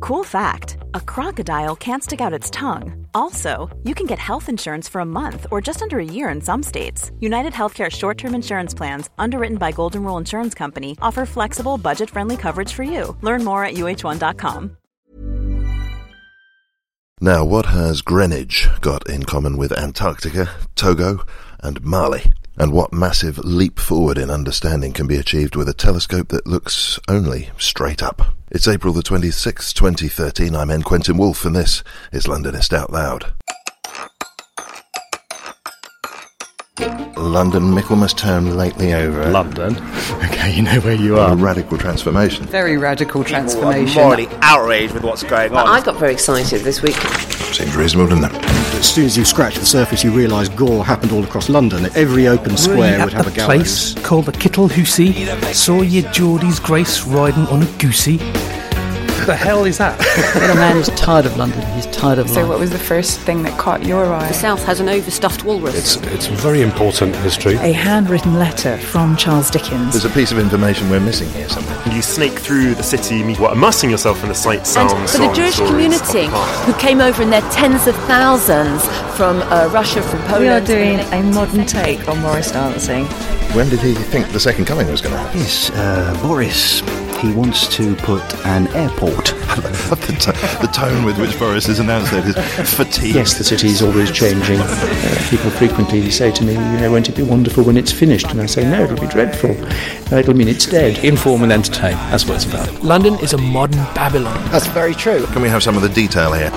Cool fact a crocodile can't stick out its tongue. Also, you can get health insurance for a month or just under a year in some states. United Healthcare short term insurance plans, underwritten by Golden Rule Insurance Company, offer flexible, budget friendly coverage for you. Learn more at uh1.com. Now, what has Greenwich got in common with Antarctica, Togo, and Mali? And what massive leap forward in understanding can be achieved with a telescope that looks only straight up? It's April the 26th, 2013. I'm N. Quentin Woolf, and this is Londonist Out Loud. London, Michaelmas term lately over. London. Okay, you know where you A are. radical transformation. Very radical I'm transformation. morally outraged with what's going on. I got very excited this week. Seems reasonable, doesn't it? As soon as you scratch the surface, you realise gore happened all across London. Every open square would have a gallows. place called the Kittle Hussey. Saw your Geordie's Grace riding on a goosey. The hell is that? Little man is tired of London. He's tired of So, London. what was the first thing that caught your eye? The South has an overstuffed walrus. It's it's very important history. A handwritten letter from Charles Dickens. There's a piece of information we're missing here somewhere. You sneak through the city, what, immersing yourself in the sights, and sounds, for the Jewish community who came over in their tens of thousands from uh, Russia, from Poland. we are doing a modern take on Morris dancing. When did he think the second coming was going to happen? Yes, uh, Boris. He wants to put an airport. the, t- the tone with which Boris has announced that is fatigue. yes, the city is always changing. Uh, people frequently say to me, you know, won't it be wonderful when it's finished? And I say, no, it'll be dreadful. Uh, it'll mean it's dead. Inform and entertain. That's what it's about. London is a modern Babylon. That's very true. Can we have some of the detail here?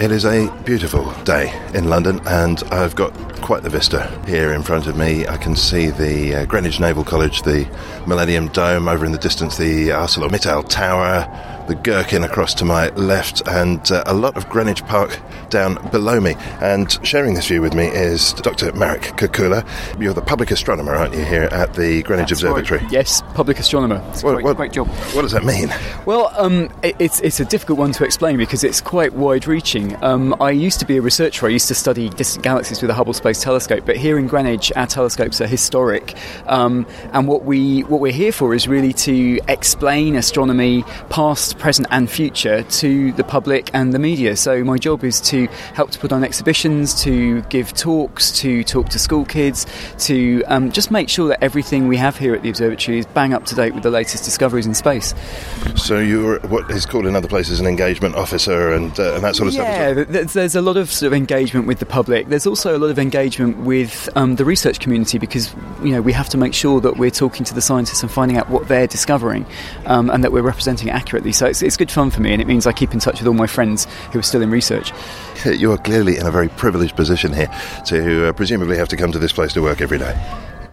It is a beautiful day in London, and I've got quite the vista here in front of me. I can see the uh, Greenwich Naval College, the Millennium Dome over in the distance, the ArcelorMittal Tower, the Gherkin across to my left, and uh, a lot of Greenwich Park down below me. And sharing this view with me is Dr. Marek Kukula. You're the public astronomer, aren't you, here at the Greenwich Observatory? Yes, public astronomer. It's a What- great, job. What does that mean? Well, um, it, it's it's a difficult one to explain because it's quite wide-reaching. Um, I used to be a researcher. I used to study distant galaxies with the Hubble Space Telescope, but here in Greenwich, our telescopes are historic, um, and what we what we're here for is really to explain astronomy, past, present, and future, to the public and the media. So my job is to help to put on exhibitions, to give talks, to talk to school kids, to um, just make sure that everything we have here at the observatory is bang up to date with the latest discoveries in space. So you're what is called in other places an engagement officer and, uh, and that sort of stuff. Yeah, well? there's, there's a lot of sort of engagement with the public. There's also a lot of engagement with um, the research community because you know we have to make sure that we're talking to the scientists and finding out what they're discovering, um, and that we're representing it accurately. So it's, it's good fun for me, and it means I keep in touch with all my friends who are still in research. You are clearly in a very privileged position here to uh, presumably have to come to this place to work every day.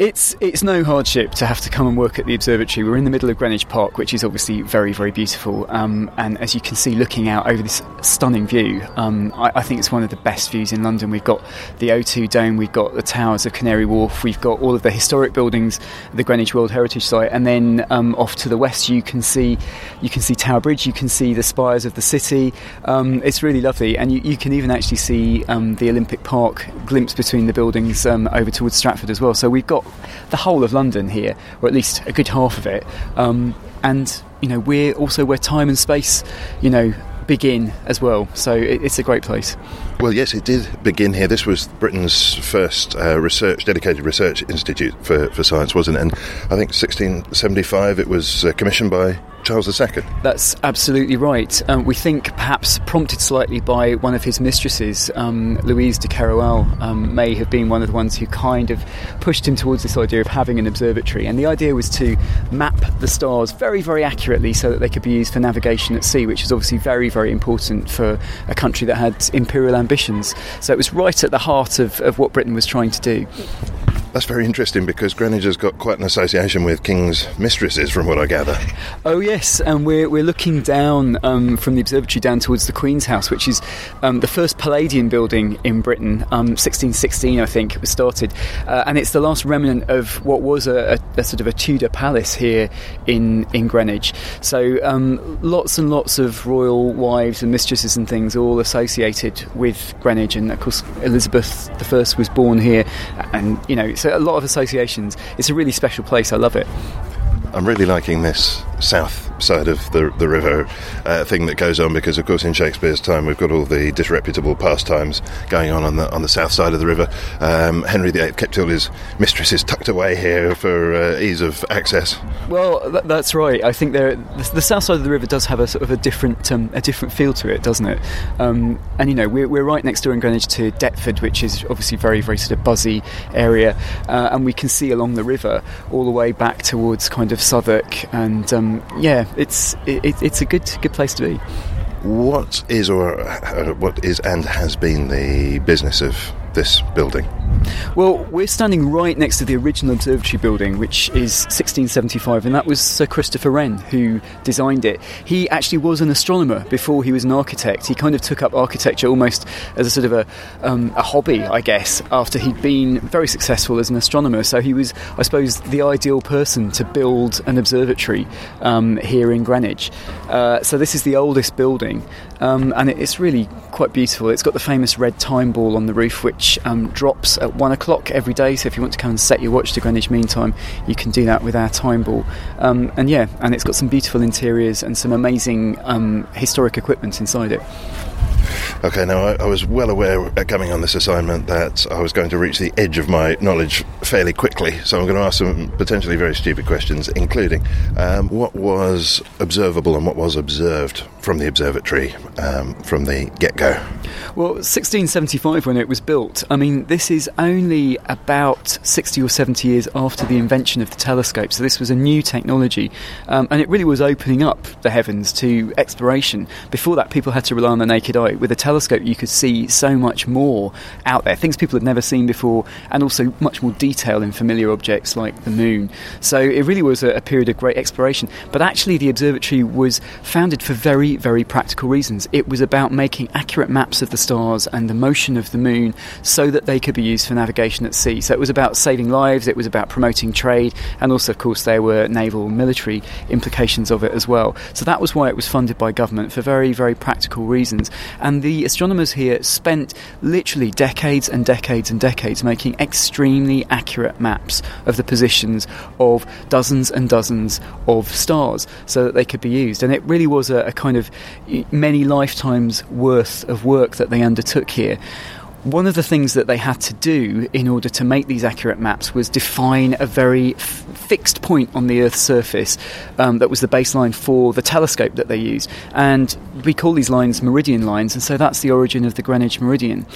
It's it's no hardship to have to come and work at the observatory. We're in the middle of Greenwich Park, which is obviously very very beautiful. Um, and as you can see, looking out over this stunning view, um, I, I think it's one of the best views in London. We've got the O2 Dome, we've got the towers of Canary Wharf, we've got all of the historic buildings, the Greenwich World Heritage Site, and then um, off to the west you can see you can see Tower Bridge, you can see the spires of the city. Um, it's really lovely, and you, you can even actually see um, the Olympic Park glimpse between the buildings um, over towards Stratford as well. So we've got the whole of London here, or at least a good half of it. Um, and you know, we're also where time and space, you know, begin as well. So it, it's a great place. Well, yes, it did begin here. This was Britain's first uh, research, dedicated research institute for, for science, wasn't it? And I think 1675 it was uh, commissioned by Charles II. That's absolutely right. Um, we think perhaps prompted slightly by one of his mistresses, um, Louise de Keroualle, um, may have been one of the ones who kind of pushed him towards this idea of having an observatory. And the idea was to map the stars very, very accurately so that they could be used for navigation at sea, which is obviously very, very important for a country that had imperial ambitions. So it was right at the heart of, of what Britain was trying to do. That's very interesting because Greenwich has got quite an association with king's mistresses, from what I gather. Oh yes, and we're we're looking down um, from the observatory down towards the Queen's House, which is um, the first Palladian building in Britain. Um, 1616, I think, it was started, uh, and it's the last remnant of what was a, a, a, sort of a Tudor palace here in in Greenwich. So um, lots and lots of royal wives and mistresses and things all associated with Greenwich, and of course Elizabeth I was born here, and you know so a lot of associations. It's a really special place. I love it. I'm really liking this south side of the the river uh, thing that goes on because, of course, in Shakespeare's time, we've got all the disreputable pastimes going on on the on the south side of the river. Um, Henry VIII kept all his mistresses tucked away here for uh, ease of access. Well, th- that's right. I think the, the, south side of the river does have a sort of a different um, a different feel to it, doesn't it? Um, and you know, we're, we're right next door in Greenwich to Deptford, which is obviously very very sort of buzzy area, uh, and we can see along the river all the way back towards kind of Southwark, and um, yeah, it's it, it's a good good place to be. What is or uh, what is and has been the business of this building? Well, we're standing right next to the original observatory building, which is 1675, and that was Sir Christopher Wren who designed it. He actually was an astronomer before he was an architect. He kind of took up architecture almost as a sort of a, um, a hobby, I guess, after he'd been very successful as an astronomer. So he was, I suppose, the ideal person to build an observatory um, here in Greenwich. Uh, so this is the oldest building, um, and it's really quite beautiful. It's got the famous red time ball on the roof, which um, drops at one o'clock every day. So if you want to come and set your watch to Greenwich Mean Time, you can do that with our time ball. Um, and yeah, and it's got some beautiful interiors and some amazing um, historic equipment inside it. Okay, now I, I, was well aware coming on this assignment that I was going to reach the edge of my knowledge fairly quickly, so I'm going to ask some potentially very stupid questions, including um, what was observable and what was observed from the observatory um, from the get go? Well, 1675 when it was built. I mean, this is only about 60 or 70 years after the invention of the telescope, so this was a new technology, um, and it really was opening up the heavens to exploration. Before that, people had to rely on the naked eye. With a telescope, you could see so much more out there, things people had never seen before, and also much more detail in familiar objects like the moon. So it really was a, a period of great exploration. But actually, the observatory was founded for very, very practical reasons. It was about making accurate maps of the stars and the motion of the moon so that they could be used for navigation at sea. So it was about saving lives, it was about promoting trade, and also, of course, there were naval and military implications of it as well. So that was why it was funded by government for very, very practical reasons. And the astronomers here spent literally decades and decades and decades making extremely accurate maps of the positions of dozens and dozens of stars so that they could be used. And it really was a, a kind of many lifetimes worth of work that they undertook here. One of the things that they had to do in order to make these accurate maps was define a very f- fixed point on the Earth's surface um, that was the baseline for the telescope that they use. And we call these lines meridian lines, and so that's the origin of the Greenwich Meridian.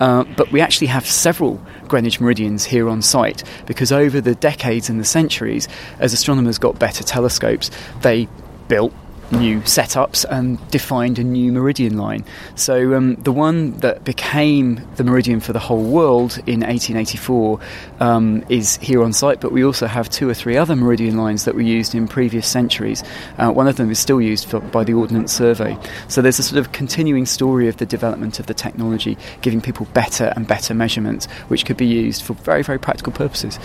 Uh, but we actually have several Greenwich meridians here on site because over the decades and the centuries, as astronomers got better telescopes, they built new setups and defined a new meridian line. So um, the one that became the meridian for the whole world in 1884 um, is here on site, but we also have two or three other meridian lines that were used in previous centuries. Uh, one of them is still used for, by the Ordnance Survey. So there's a sort of continuing story of the development of the technology, giving people better and better measurements, which could be used for very, very practical purposes.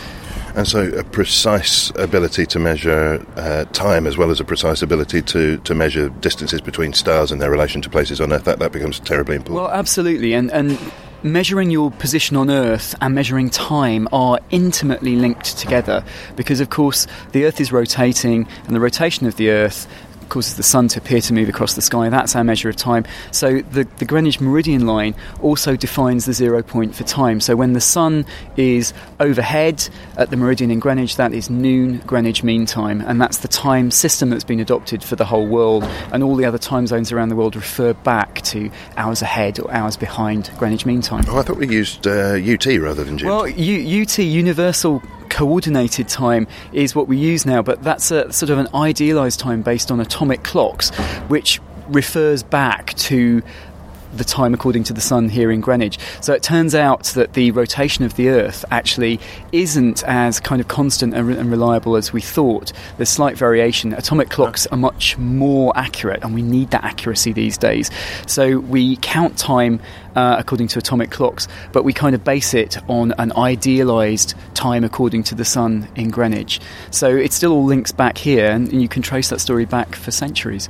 And so, a precise ability to measure uh, time as well as a precise ability to, to measure distances between stars and their relation to places on Earth, that, that becomes terribly important. Well, absolutely. And, and measuring your position on Earth and measuring time are intimately linked together because, of course, the Earth is rotating, and the rotation of the Earth causes the sun to appear to move across the sky. That's our measure of time. So the, the Greenwich Meridian line also defines the zero point for time. So when the sun is overhead at the meridian in Greenwich, that is noon Greenwich Mean Time, and that's the time system that's been adopted for the whole world. And all the other time zones around the world refer back to hours ahead or hours behind Greenwich Mean Time. Oh, I thought we used uh, UT rather than GMT. Well, U- UT, Universal coordinated time is what we use now, but that's a sort of an idealized time based on atomic clocks, which refers back to the time according to the sun here in Greenwich. So it turns out that the rotation of the Earth actually isn't as kind of constant and, re- and reliable as we thought. There's slight variation. Atomic clocks are much more accurate, and we need that accuracy these days. So we count time uh, according to atomic clocks, but we kind of base it on an idealized time according to the sun in Greenwich. So it still all links back here, and, and you can trace that story back for centuries.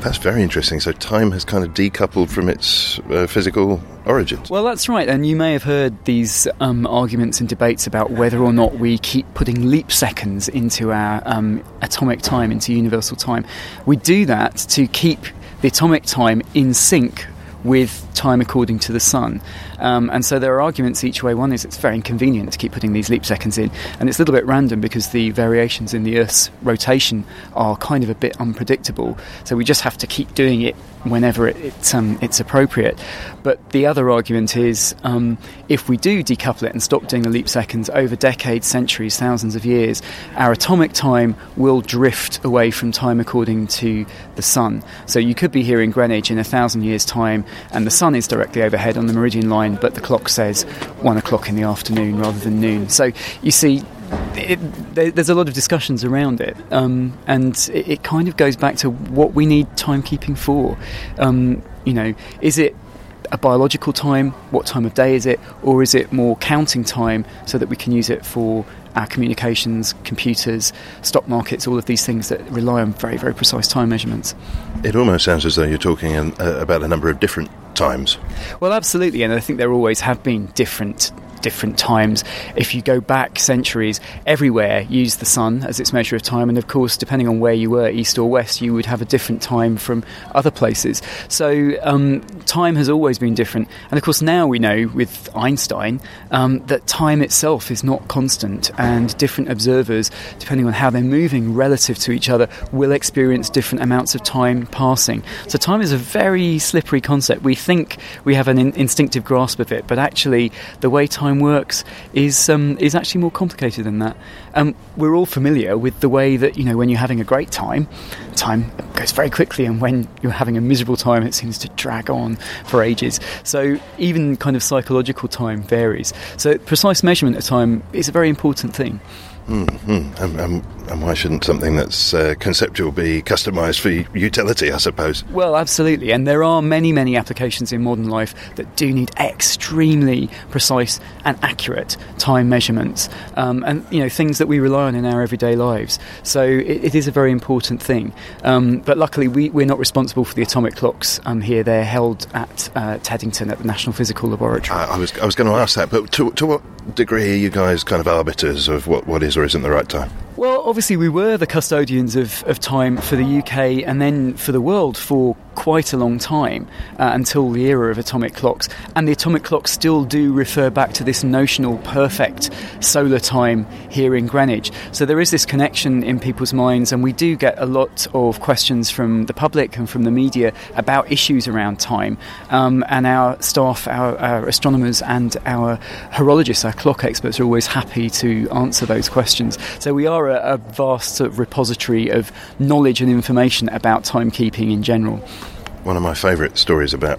That's very interesting. So time has kind of decoupled from its uh, physical origins. Well, that's right. And you may have heard these um, arguments and debates about whether or not we keep putting leap seconds into our um, atomic time, into universal time. We do that to keep the atomic time in sync with time according to the sun. Um, and so there are arguments each way. One is it's very inconvenient to keep putting these leap seconds in, and it's a little bit random because the variations in the Earth's rotation are kind of a bit unpredictable. So we just have to keep doing it whenever it, it's, um, it's appropriate. But the other argument is um, if we do decouple it and stop doing the leap seconds over decades, centuries, thousands of years, our atomic time will drift away from time according to the sun. So you could be here in Greenwich in a thousand years' time, and the sun is directly overhead on the meridian line, but the clock says one o'clock in the afternoon rather than noon. So you see, it, there's a lot of discussions around it, um, and it, it, kind of goes back to what we need timekeeping for. Um, you know, is it a biological time? What time of day is it? Or is it more counting time so that we can use it for our communications, computers, stock markets, all of these things that rely on very, very precise time measurements? It almost sounds as though you're talking uh, about a number of different times. Well, absolutely, and I think there always have been different different times. If you go back centuries, everywhere used the sun as its measure of time, and of course, depending on where you were, east or west, you would have a different time from other places. So um, time has always been different, and of course, now we know with Einstein um, that time itself is not constant, and different observers, depending on how they're moving relative to each other, will experience different amounts of time passing. So time is a very slippery concept. We think we have an in- instinctive grasp of it, but actually, the way time time works is um, is actually more complicated than that. Um, we're all familiar with the way that you know when you're having a great time, time goes very quickly, and when you're having a miserable time, it seems to drag on for ages. So even kind of psychological time varies. So precise measurement of time is a very important thing. Mm-hmm. And, and, and, why shouldn't something that's uh, conceptual be customised for utility, I suppose? Well, absolutely. And there are many, many applications in modern life that do need extremely precise and accurate time measurements um, and, you know, things that we rely on in our everyday lives. So it, it is a very important thing. Um, but luckily, we, we're not responsible for the atomic clocks um, here. They're held at uh, Teddington at the National Physical Laboratory. I, I was, I was going to ask that, but to, to what degree are you guys kind of arbiters of what, what is or isn't the right time? Well, obviously, we were the custodians of, of time for the UK and then for the world for quite a long time uh, until the era of atomic clocks. And the atomic clocks still do refer back to this notional perfect solar time here in Greenwich. So there is this connection in people's minds, and we do get a lot of questions from the public and from the media about issues around time. Um, and our staff, our, our astronomers, and our horologists, our clock experts, are always happy to answer those questions. So we are a, a vast sort of repository of knowledge and information about timekeeping in general. One of my favourite stories about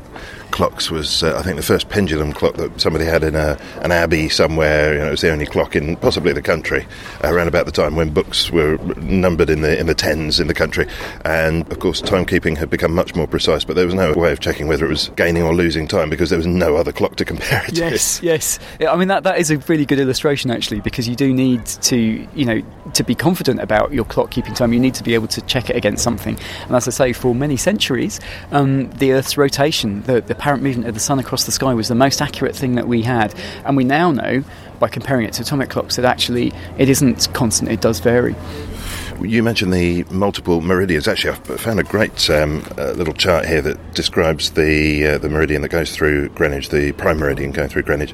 clocks was, uh, I think, the first pendulum clock that somebody had in a, an abbey somewhere. You know, it was the only clock in possibly the country uh, around about the time when books were numbered in the in the tens in the country. And of course, timekeeping had become much more precise, but there was no way of checking whether it was gaining or losing time because there was no other clock to compare it yes, to. Yes, yes. I mean that that is a really good illustration actually because you do need to you know to be confident about your clock keeping time. You need to be able to check it against something. And as I say, for many centuries, um, the Earth's rotation, the, the apparent movement of the sun across the sky was the most accurate thing that we had. And we now know, by comparing it to atomic clocks, that actually it isn't constant, it does vary. You mentioned the multiple meridians. Actually, I found a great um, uh, little chart here that describes the uh, the meridian that goes through Greenwich, the prime meridian going through Greenwich,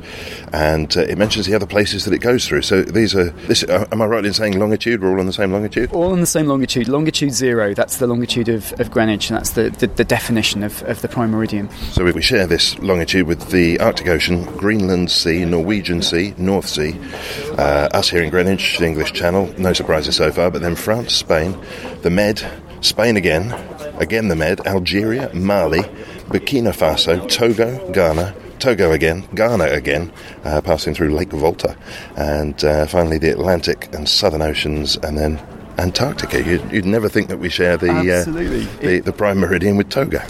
and uh, it mentions the other places that it goes through. So these are. This, uh, am I right in saying longitude? We're all on the same longitude. All on the same longitude. Longitude zero. That's the longitude of, of Greenwich, and that's the, the, the definition of, of the prime meridian. So we share this longitude with the Arctic Ocean, Greenland Sea, Norwegian Sea, North Sea. Uh, us here in Greenwich, the English Channel. No surprises so far, but then France. France, Spain, the Med, Spain again, again the Med, Algeria, Mali, Burkina Faso, Togo, Ghana, Togo again, Ghana again, uh, passing through Lake Volta, and uh, finally the Atlantic and Southern Oceans, and then Antarctica. You'd, you'd never think that we share the, uh, the, the prime meridian with Togo.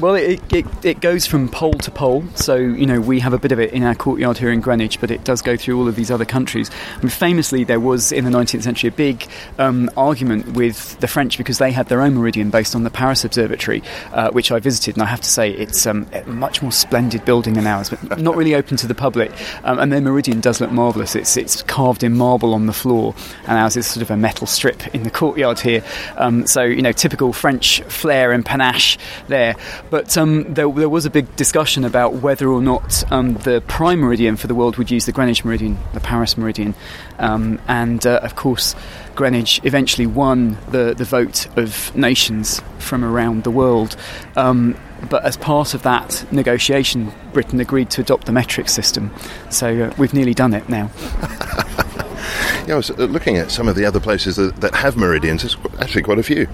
Well, it, it, it goes from pole to pole. So, you know, we have a bit of it in our courtyard here in Greenwich, but it does go through all of these other countries. I mean, famously, there was in the 19th century a big um, argument with the French because they had their own meridian based on the Paris Observatory, uh, which I visited. And I have to say, it's um, a much more splendid building than ours, but not really open to the public. Um, and their meridian does look marvellous. It's, it's carved in marble on the floor, and ours is sort of a metal strip in the courtyard here. Um, so, you know, typical French flair and panache there. But um, there, there, was a big discussion about whether or not um, the prime meridian for the world would use the Greenwich meridian, the Paris meridian. Um, and uh, of course, Greenwich eventually won the, the vote of nations from around the world. Um, but as part of that negotiation, Britain agreed to adopt the metric system. So uh, we've nearly done it now. Yeah, I was uh, looking at some of the other places that, that have meridians. There's actually quite a few.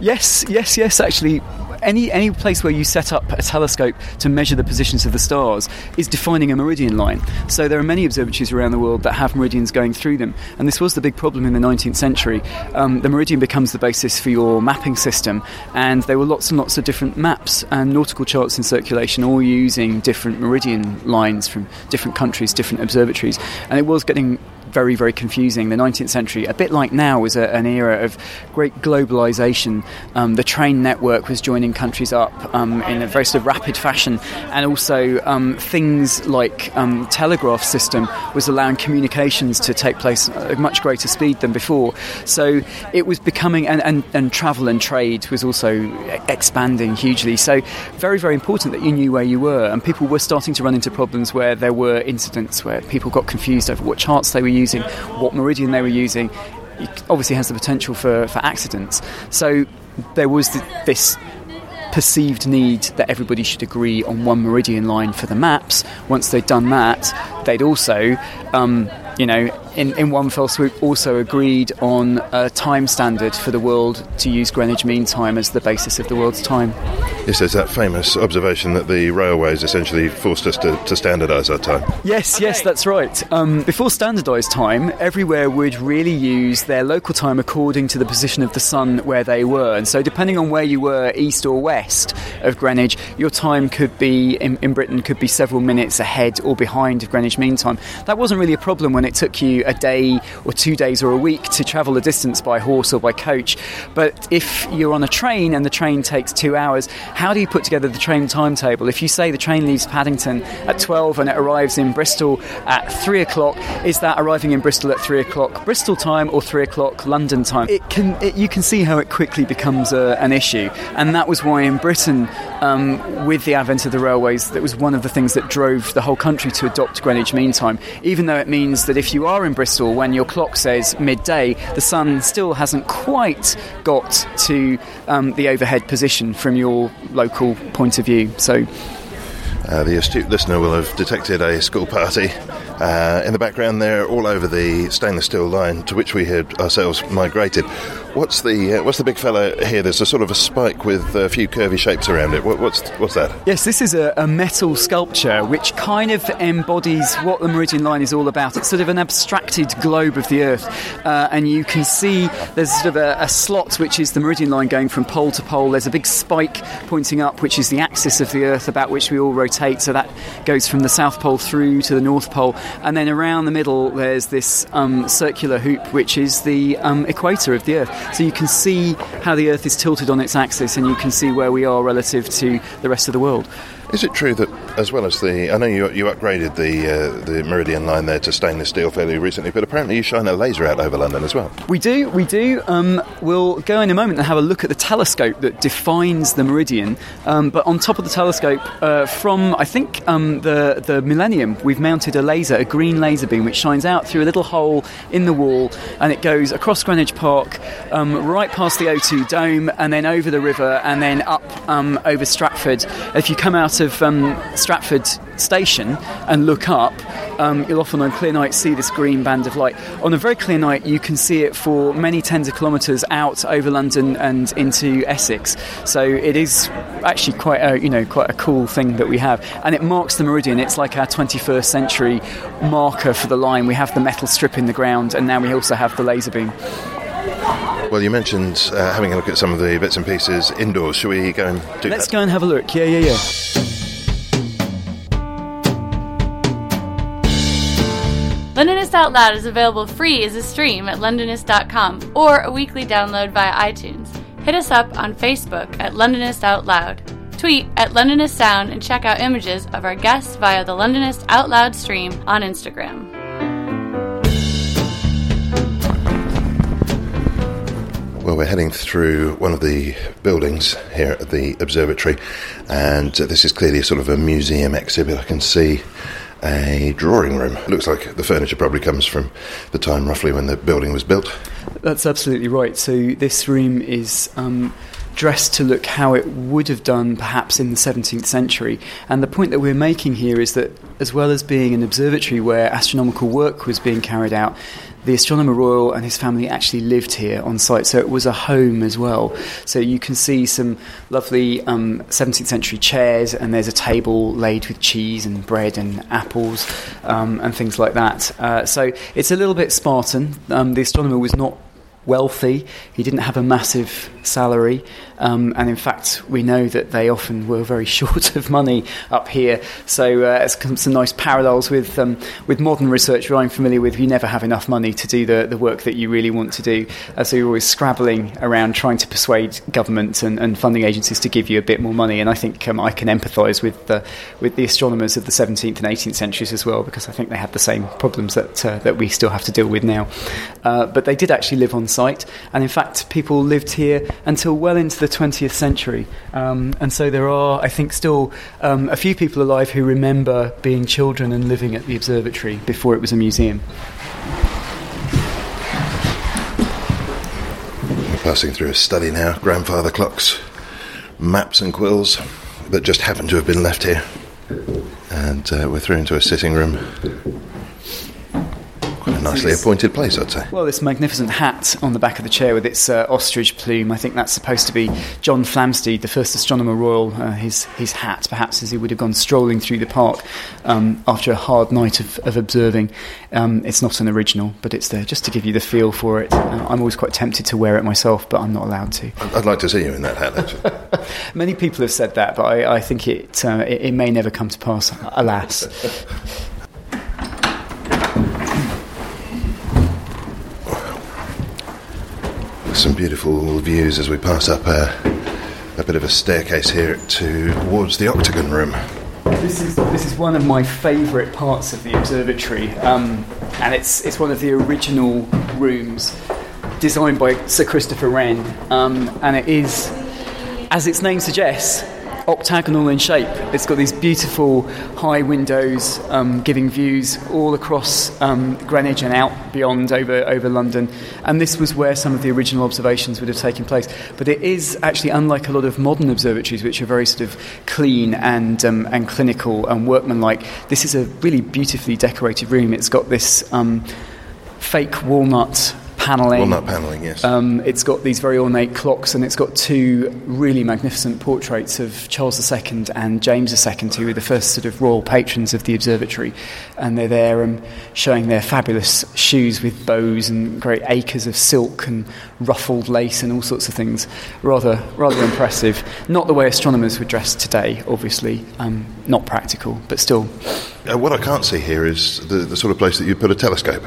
Yes, yes, yes. Actually, any any place where you set up a telescope to measure the positions of the stars is defining a meridian line. So there are many observatories around the world that have meridians going through them, and this was the big problem in the 19th century. Um, the meridian becomes the basis for your mapping system, and there were lots and lots of different maps and nautical charts in circulation, all using different meridian lines from different countries, different observatories, and it was getting very, very confusing. The 19th century, a bit like now, was a, an era of great globalization. Um, the train network was joining countries up um, in a very sort of rapid fashion, and also um, things like um, telegraph system was allowing communications to take place at much greater speed than before. So it was becoming, and, and, and travel and trade was also expanding hugely. So very, very important that you knew where you were, and people were starting to run into problems where there were incidents where people got confused over what charts they were using using, what meridian they were using, it obviously has the potential for, for accidents. So there was this perceived need that everybody should agree on one meridian line for the maps. Once they'd done that, they'd also, um, you know, in, in one fell swoop, also agreed on a time standard for the world to use Greenwich Mean Time as the basis of the world's time. Yes, there's that famous observation that the railways essentially forced us to, to standardise our time. Yes, okay. yes, that's right. Um, before standardised time, everywhere would really use their local time according to the position of the sun where they were. And so, depending on where you were, east or west of Greenwich, your time could be, in, in Britain, could be several minutes ahead or behind of Greenwich Mean Time. That wasn't really a problem when it took you a day or two days or a week to travel a distance by horse or by coach. But if you're on a train and the train takes two hours, how do you put together the train timetable? If you say the train leaves Paddington at 12 and it arrives in Bristol at 3 o'clock, is that arriving in Bristol at 3 o'clock Bristol time or 3 o'clock London time? It can, it, you can see how it quickly becomes a, an issue. And that was why in Britain, um, with the advent of the railways, that was one of the things that drove the whole country to adopt Greenwich Mean Time, even though it means that if you are in Bristol when your clock says midday, the sun still hasn't quite got to um, the overhead position from your local point of view. So. Uh, the astute listener will have detected a school party uh, in the background there, all over the stainless steel line to which we had ourselves migrated. What's the uh, what's the big fella here? There's a sort of a spike with a few curvy shapes around it. What, what's what's that? Yes, this is a, a, metal sculpture which kind of embodies what the Meridian Line is all about. It's sort of an abstracted globe of the Earth, uh, and you can see there's sort of a, a, slot which is the Meridian Line going from pole to pole. There's a big spike pointing up, which is the axis of the Earth about which we all rotate. So that goes from the South Pole through to the North Pole, and then around the middle there's this um, circular hoop which is the um, equator of the Earth. So you can see how the Earth is tilted on its axis and you can see where we are relative to the rest of the world. Is it true that, as well as the, I know you, you upgraded the uh, the Meridian line there to stainless steel fairly recently, but apparently you shine a laser out over London as well. We do, we do. Um, we'll go in a moment and have a look at the telescope that defines the Meridian. Um, but on top of the telescope, uh, from I think um, the the Millennium, we've mounted a laser, a green laser beam, which shines out through a little hole in the wall, and it goes across Greenwich Park, um, right past the O2 Dome, and then over the river, and then up um, over Stratford. If you come out of um, Stratford station and look up, um, you'll often on clear nights see this green band of light. On a very clear night, you can see it for many tens of kilometres out over London and into Essex. So it is actually quite a you know quite a cool thing that we have, and it marks the meridian. It's like our 21st century marker for the line. We have the metal strip in the ground, and now we also have the laser beam. Well, you mentioned uh, having a look at some of the bits and pieces indoors. Shall we go and do that? Let's that? go and have a look. Yeah, yeah, yeah. Londonist Out Loud is available free as a stream at londonist.com or a weekly download via iTunes. Hit us up on Facebook at Londonist Out Loud. Tweet at Londonist Sound and check out images of our guests via the Londonist Out Loud stream on Instagram. Well, we're heading through one of the buildings here at the observatory, and this is clearly sort of a museum exhibit. I can see a drawing room. It looks like the furniture probably comes from the time roughly when the building was built. That's absolutely right. So this room is um, dressed to look how it would have done perhaps in the 17th century. And the point that we're making here is that as well as being an observatory where astronomical work was being carried out, the Astronomer Royal and his family actually lived here on site, so it was a home as well. So you can see some lovely um, 17th century chairs, and there's a table laid with cheese and bread and apples um, and things like that. Uh, so it's a little bit Spartan. Um, the astronomer was not wealthy, he didn't have a massive salary, um, and in fact, we know that they often were very short of money up here. So uh, it's some nice parallels with um, with modern research where I'm familiar with. You never have enough money to do the, the work that you really want to do, uh, so you're always scrabbling around trying to persuade government and, and funding agencies to give you a bit more money. And I think um, I can empathise with the with the astronomers of the 17th and 18th centuries as well, because I think they had the same problems that uh, that we still have to deal with now. Uh, but they did actually live on site, and in fact, people lived here until well into the 20th century. Um, and so there are, I think, still um, a few people alive who remember being children and living at the observatory before it was a museum. Passing through a study now, grandfather clocks, maps and quills that just happen to have been left here. And uh, we're through into a sitting room. Quite a nicely appointed place, I'd say. Well, this magnificent hat on the back of the chair with its uh, ostrich plume, I think that's supposed to be John Flamsteed, the first astronomer royal, uh, his, his hat, perhaps as he would have gone strolling through the park um, after a hard night of, of observing. Um, it's not an original, but it's there just to give you the feel for it. Uh, I'm always quite tempted to wear it myself, but I'm not allowed to. I'd like to see you in that hat, actually. Many people have said that, but I, I think it, uh, it, it may never come to pass, alas. Some beautiful views as we pass up a, a bit of a staircase here towards the octagon room. This is this is one of my favourite parts of the observatory, um, and it's it's one of the original rooms designed by Sir Christopher Wren, um, and it is, as its name suggests, octagonal in shape. It's got these beautiful high windows um, giving views all across um, Greenwich and out beyond over, over London. And this was where some of the original observations would have taken place. But it is actually unlike a lot of modern observatories, which are very sort of clean and, um, and clinical and workmanlike. This is a really beautifully decorated room. It's got this um, fake walnut paneling. Walnut paneling, yes. Um, it's got these very ornate clocks, and it's got two really magnificent portraits of Charles II and James II, who were the first sort of royal patrons of the observatory. And they're there um, showing their fabulous shoes with bows and great acres of silk and ruffled lace and all sorts of things. Rather, rather impressive. Not the way astronomers would dress today, obviously. Um, not practical, but still. Uh, what I can't see here is the, the sort of place that you'd put a telescope.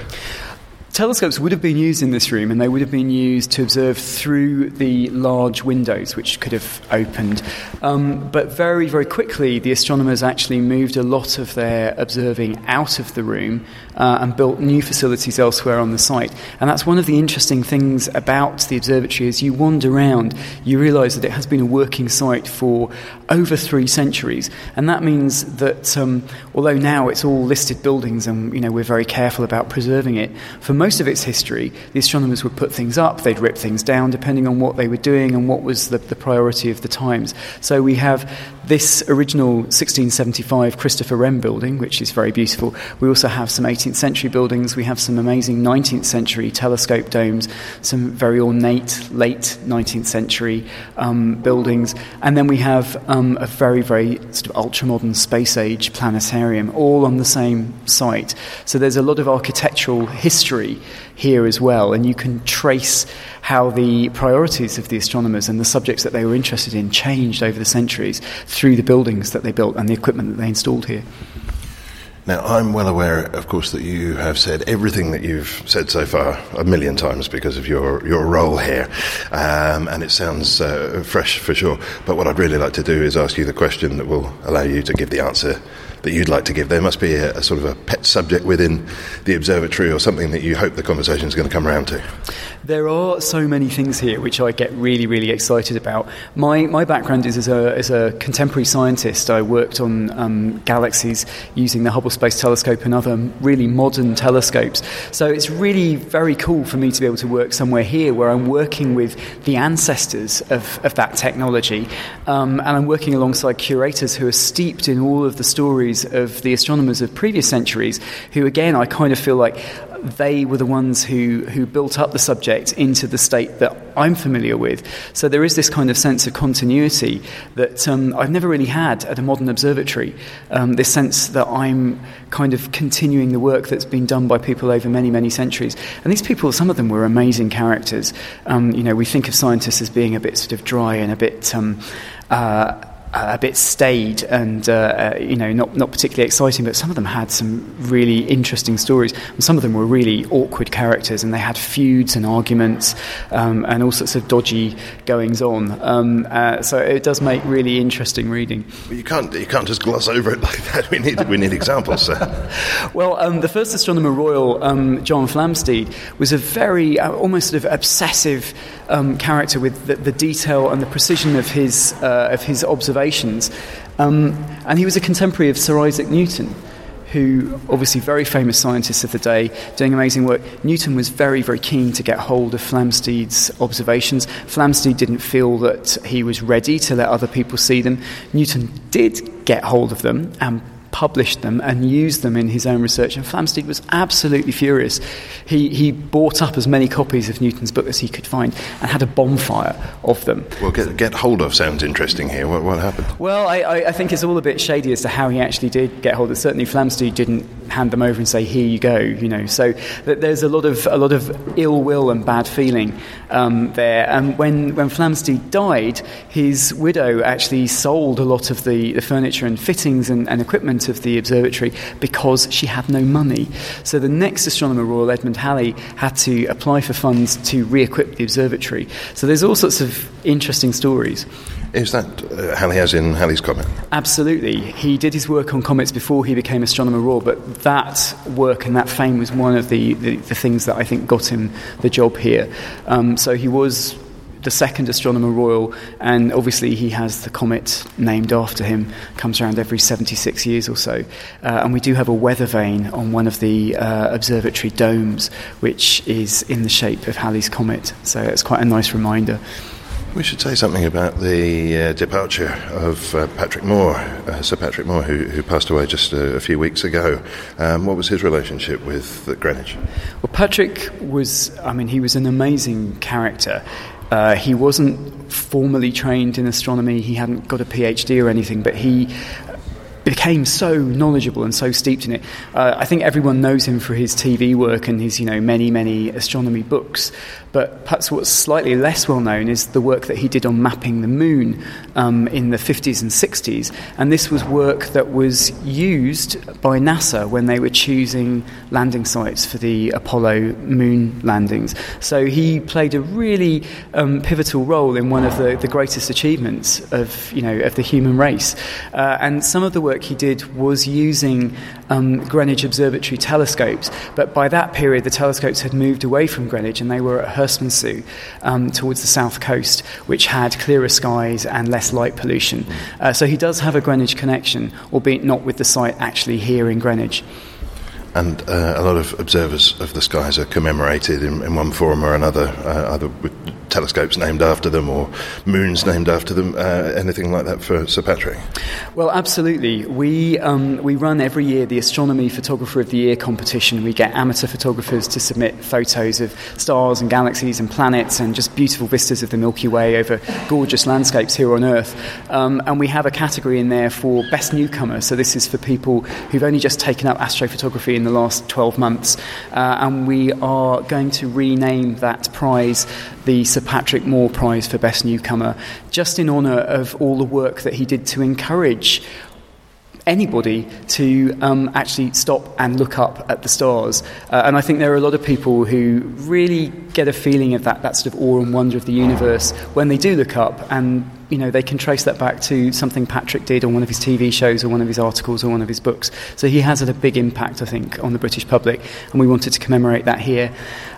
Telescopes would have been used in this room and they would have been used to observe through the large windows which could have opened. Um, but very, very quickly, the astronomers actually moved a lot of their observing out of the room uh, and built new facilities elsewhere on the site. And that's one of the interesting things about the observatory. As you wander around, you realise that it has been a working site for over three centuries. And that means that um, although now it's all listed buildings and you know, we're very careful about preserving it, for most of its history, the astronomers would put things up, they'd rip things down depending on what they were doing and what was the, the priority of the times. So we have this original 1675 Christopher Wren building, which is very beautiful. We also have some 18th century buildings. We have some amazing 19th century telescope domes, some very ornate late 19th century um, buildings, and then we have um, a very, very sort of ultra modern space age planetarium, all on the same site. So there's a lot of architectural history here as well, and you can trace how the priorities of the astronomers and the subjects that they were interested in changed over the centuries through the buildings that they built and the equipment that they installed here. Now, I'm well aware, of course, that you have said everything that you've said so far a million times because of your, your role here, um, and it sounds uh, fresh for sure. But what I'd really like to do is ask you the question that will allow you to give the answer that you'd like to give. There must be a, a sort of a pet subject within the observatory or something that you hope the conversation is going to come around to. There are so many things here which I get really, really excited about. My, my background is as a, as a contemporary scientist. I worked on um, galaxies using the Hubble Space Telescope and other really modern telescopes. So it's really very cool for me to be able to work somewhere here where I'm working with the ancestors of, of that technology. Um, and I'm working alongside curators who are steeped in all of the stories of the astronomers of previous centuries, who, again, I kind of feel like they were the ones who, who built up the subject into the state that I'm familiar with. So there is this kind of sense of continuity that um, I've never really had at a modern observatory. Um, this sense that I'm kind of continuing the work that's been done by people over many, many centuries. And these people, some of them were amazing characters. Um, you know, we think of scientists as being a bit sort of dry and a bit. Um, uh, a bit staid and uh, uh, you know not not particularly exciting, but some of them had some really interesting stories. And some of them were really awkward characters, and they had feuds and arguments um, and all sorts of dodgy goings on. Um, uh, so it does make really interesting reading. But you can't you can't just gloss over it like that. We need we need examples. well, um, the first astronomer royal, um, John Flamsteed, was a very uh, almost sort of obsessive um, character with the, the, detail and the precision of his uh, of his observations observations. Um, and he was a contemporary of Sir Isaac Newton, who, obviously, very famous scientist of the day, doing amazing work. Newton was very, very keen to get hold of Flamsteed's observations. Flamsteed didn't feel that he was ready to let other people see them. Newton did get hold of them and published them and used them in his own research. And Flamsteed was absolutely furious. He, he bought up as many copies of Newton's book as he could find and had a bonfire of them. Well, get, get hold of sounds interesting here. What, what happened? Well, I, I, I, think it's all a bit shady as to how he actually did get hold of it. Certainly, Flamsteed didn't hand them over and say, here you go, you know. So there's a lot of, a lot of ill will and bad feeling um, there. And when, when Flamsteed died, his widow actually sold a lot of the, the furniture and fittings and, and equipment of the observatory because she had no money. So the next Astronomer Royal, Edmund Halley, had to apply for funds to re equip the observatory. So there's all sorts of interesting stories. Is that uh, Halley as in Halley's Comet? Absolutely. He did his work on comets before he became Astronomer Royal, but that work and that fame was one of the, the, the things that I think got him the job here. Um, so he was the second astronomer royal, and obviously he has the comet named after him. Comes around every 76 years or so, uh, and we do have a weather vane on one of the uh, observatory domes, which is in the shape of Halley's comet. So it's quite a nice reminder. We should say something about the uh, departure of uh, Patrick Moore, uh, Sir Patrick Moore, who, who passed away just a, a few weeks ago. Um, what was his relationship with Greenwich? Well, Patrick was, I mean, he was an amazing character. Uh, he wasn't formally trained in astronomy, he hadn't got a PhD or anything, but he became so knowledgeable and so steeped in it. Uh, I think everyone knows him for his TV work and his, you know, many, many astronomy books. But perhaps what's slightly less well known is the work that he did on mapping the moon um, in the 50s and 60s. And this was work that was used by NASA when they were choosing landing sites for the Apollo moon landings. So he played a really um, pivotal role in one of the, the greatest achievements of, you know, of the human race. Uh, and some of the work he did was using um, Greenwich Observatory telescopes. But by that period, the telescopes had moved away from Greenwich and they were at Herstmonceux um, towards the south coast, which had clearer skies and less light pollution. Uh, so he does have a Greenwich connection, albeit not with the site actually here in Greenwich. And uh, a lot of observers of the skies are commemorated in, in one form or another, uh, either with telescopes named after them or moons named after them, uh, anything like that for Sir Patrick? Well, absolutely. We, um, we run every year the Astronomy Photographer of the Year competition. We get amateur photographers to submit photos of stars and galaxies and planets and just beautiful vistas of the Milky Way over gorgeous landscapes here on Earth. Um, and we have a category in there for Best Newcomer. So this is for people who've only just taken up astrophotography in the last 12 months. Uh, and we are going to rename that prize the Sir Patrick Moore Prize for Best Newcomer, just in honour of all the work that he did to encourage anybody to um, actually stop and look up at the stars. Uh, and I think there are a lot of people who really get a feeling of that, that sort of awe and wonder of the universe when they do look up and you know, they can trace that back to something Patrick did on one of his TV shows or one of his articles or one of his books. So he has had a big impact, I think, on the British public, and we wanted to commemorate that here.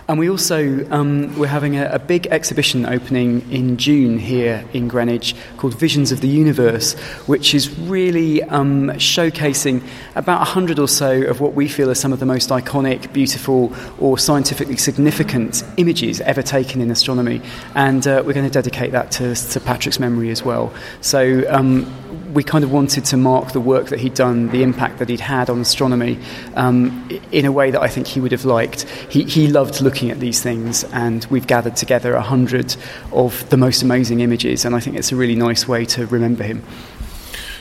And we also, um, we're having a, a, big exhibition opening in June here in Greenwich called Visions of the Universe, which is really um, showcasing about 100 or so of what we feel are some of the most iconic, beautiful, or scientifically significant images ever taken in astronomy. And uh, we're going to dedicate that to, to Patrick's memory as well. So um, we kind of wanted to mark the work that he'd done, the impact that he'd had on astronomy, um, in a way that I think he would have liked. He, he loved looking at these things, and we've gathered together a hundred of the most amazing images, and I think it's a really nice way to remember him.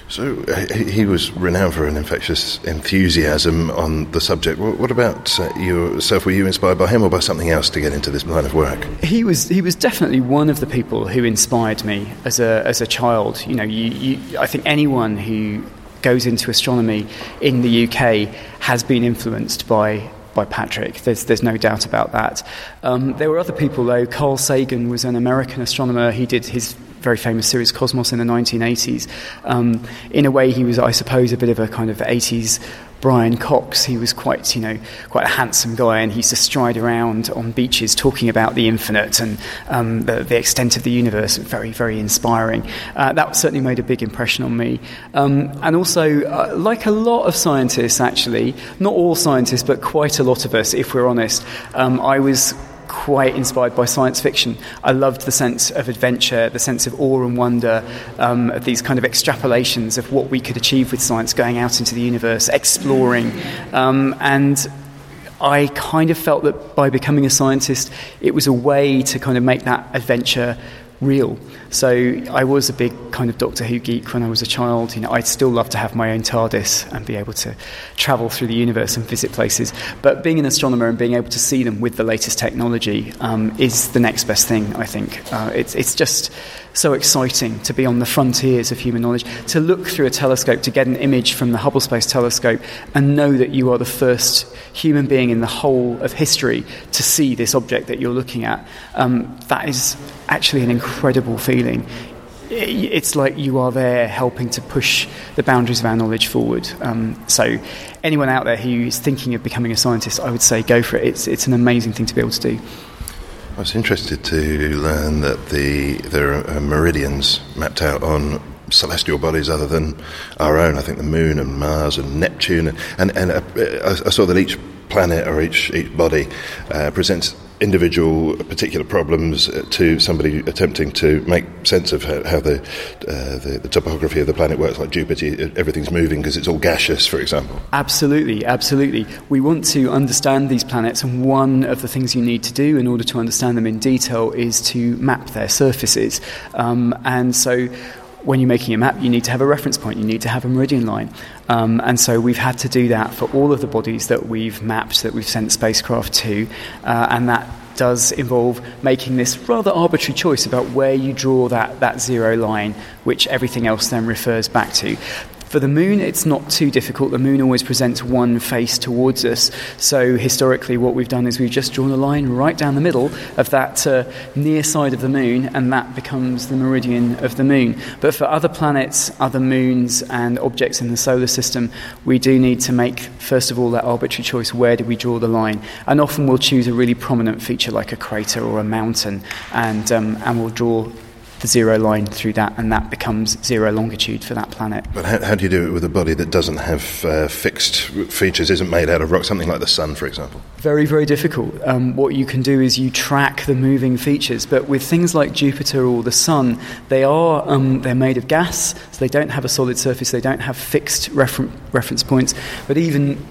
So uh, he was renowned for an infectious enthusiasm on the subject. What about uh, yourself? Were you inspired by him or by something else to get into this line of work? He was. He was definitely one of the people who inspired me as a as a child. You know, you, you, I think anyone who goes into astronomy in the UK has been influenced by by Patrick. There's, there's no doubt about that. Um, there were other people, though. Carl Sagan was an American astronomer. He did his very famous series Cosmos in the 1980s. Um, in a way, he was, I suppose, a bit of a kind of 80s Brian Cox. He was quite, you know, quite a handsome guy, and he used to stride around on beaches talking about the infinite and um, the, the, extent of the universe. Very, very inspiring. Uh, that certainly made a big impression on me. Um, and also, uh, like a lot of scientists, actually, not all scientists, but quite a lot of us, if we're honest, um, I was quite inspired by science fiction. I loved the sense of adventure, the sense of awe and wonder, um, of these kind of extrapolations of what we could achieve with science, going out into the universe, exploring. Um, and I kind of felt that by becoming a scientist, it was a way to kind of make that adventure real. So I was a big kind of Doctor Who geek when I was a child. You know, I'd still love to have my own TARDIS and be able to travel through the universe and visit places. But being an astronomer and being able to see them with the latest technology um, is the next best thing. I think uh, it's it's just so exciting to be on the frontiers of human knowledge, to look through a telescope, to get an image from the Hubble Space Telescope, and know that you are the first human being in the whole of history to see this object that you're looking at. Um, that is actually an incredible feeling. It's like you are there helping to push the boundaries of our knowledge forward. Um, so, anyone out there who is thinking of becoming a scientist, I would say go for it. It's, it's an amazing thing to be able to do. I was interested to learn that the there are meridians mapped out on celestial bodies other than our own. I think the Moon and Mars and Neptune, and and, and uh, I saw that each planet or each each body uh, presents individual particular problems uh, to somebody attempting to make sense of how, how the, uh, the, the topography of the planet works like Jupiter everything's moving because it's all gaseous for example. Absolutely absolutely. We want to understand these planets and one of the things you need to do in order to understand them in detail is to map their surfaces. Um, and so when you're making a map, you need to have a reference point, you need to have a meridian line. Um, and so we've had to do that for all of the bodies that we've mapped, that we've sent spacecraft to, uh, and that does involve making this rather arbitrary choice about where you draw that, that zero line, which everything else then refers back to. For the moon, it's not too difficult. The moon always presents one face towards us. So, historically, what we've done is we've just drawn a line right down the middle of that uh, near side of the moon, and that becomes the meridian of the moon. But for other planets, other moons, and objects in the solar system, we do need to make, first of all, that arbitrary choice where do we draw the line? And often we'll choose a really prominent feature like a crater or a mountain, and, um, and we'll draw the zero line through that, and that becomes zero longitude for that planet. But how, how do you do it with a body that doesn't have uh, fixed features, isn't made out of rock, something like the sun, for example? Very, very difficult. Um, what you can do is you track the moving features, but with things like Jupiter or the sun, they are um, they're made of gas, so they don't have a solid surface, they don't have fixed refer- reference points. But even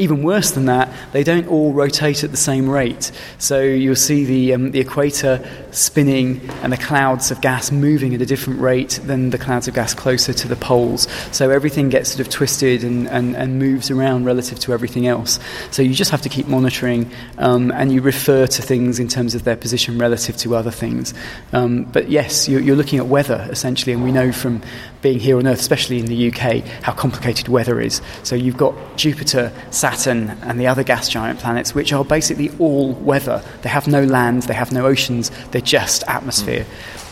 even worse than that, they don't all rotate at the same rate. So you'll see the, um, the equator spinning and the clouds of gas moving at a different rate than the clouds of gas closer to the poles. So everything gets sort of twisted and, and, and moves around relative to everything else. So you just have to keep monitoring um, and you refer to things in terms of their position relative to other things. Um, but yes, you're, you're looking at weather essentially, and we know from being here on Earth, especially in the UK, how complicated weather is. So you've got Jupiter, Saturn, and the other gas giant planets, which are basically all weather. They have no land, they have no oceans, they're just atmosphere. Mm.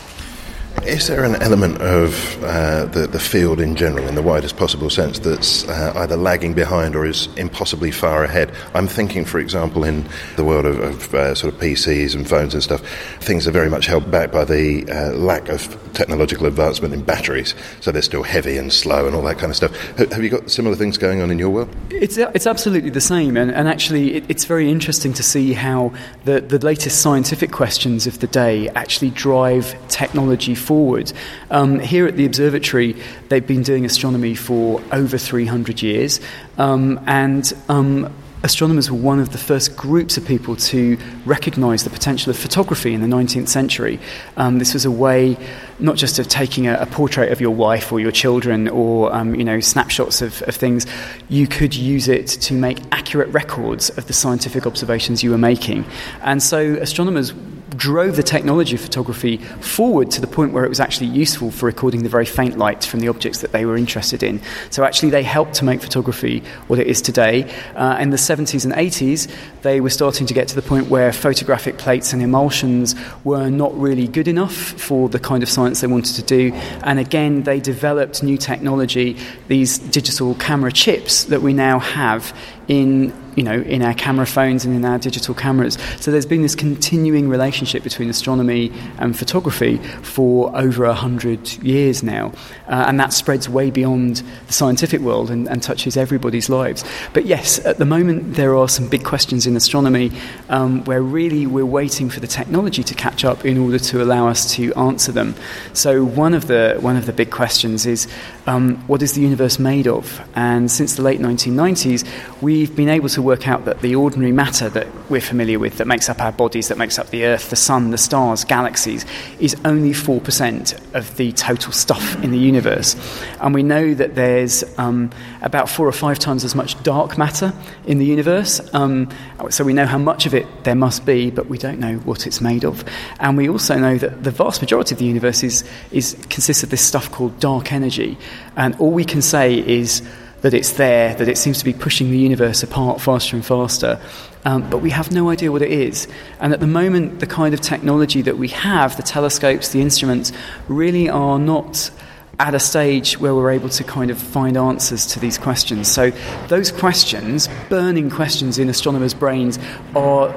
Is there an element of uh, the, the field in general, in the widest possible sense, that's uh, either lagging behind or is impossibly far ahead? I'm thinking, for example, in the world of, of uh, sort of PCs and phones and stuff, things are very much held back by the uh, lack of technological advancement in batteries. So they're still heavy and slow and all that kind of stuff. Have you got similar things going on in your world? It's, it's absolutely the same. And, and actually, it, it's very interesting to see how the, the latest scientific questions of the day actually drive technology forward. Um, here at the observatory, they've been doing astronomy for over 300 years, um, and um, astronomers were one of the first groups of people to recognize the potential of photography in the 19th century. Um, this was a way not just of taking a, a, portrait of your wife or your children or um, you know snapshots of, of, things, you could use it to make accurate records of the scientific observations you were making. And so astronomers drove the technology of photography forward to the point where it was actually useful for recording the very faint light from the objects that they were interested in. So actually, they helped to make photography what it is today. Uh, in the 70s and 80s, they were starting to get to the point where photographic plates and emulsions were not really good enough for the kind of science they wanted to do. And again, they developed new technology, these digital camera chips that we now have in you know, in our camera phones and in our digital cameras. So there's been this continuing relationship between astronomy and photography for over a hundred years now, uh, and that spreads way beyond the scientific world and, and, touches everybody's lives. But yes, at the moment there are some big questions in astronomy um, where really we're waiting for the technology to catch up in order to allow us to answer them. So one of the one of the big questions is um, what is the universe made of? And since the late 1990s, we've been able to work out that the ordinary matter that we're familiar with, that makes up our bodies, that makes up the Earth, the Sun, the stars, galaxies, is only 4% of the total stuff in the universe. And we know that there's um, about four or five times as much dark matter in the universe. Um, so we know how much of it there must be, but we don't know what it's made of. And we also know that the vast majority of the universe is, is consists of this stuff called dark energy. And all we can say is that it's there, that it seems to be pushing the universe apart faster and faster. Um, but we have no idea what it is. And at the moment, the kind of technology that we have, the telescopes, the instruments, really are not at a stage where we're able to kind of find answers to these questions. So, those questions, burning questions in astronomers' brains, are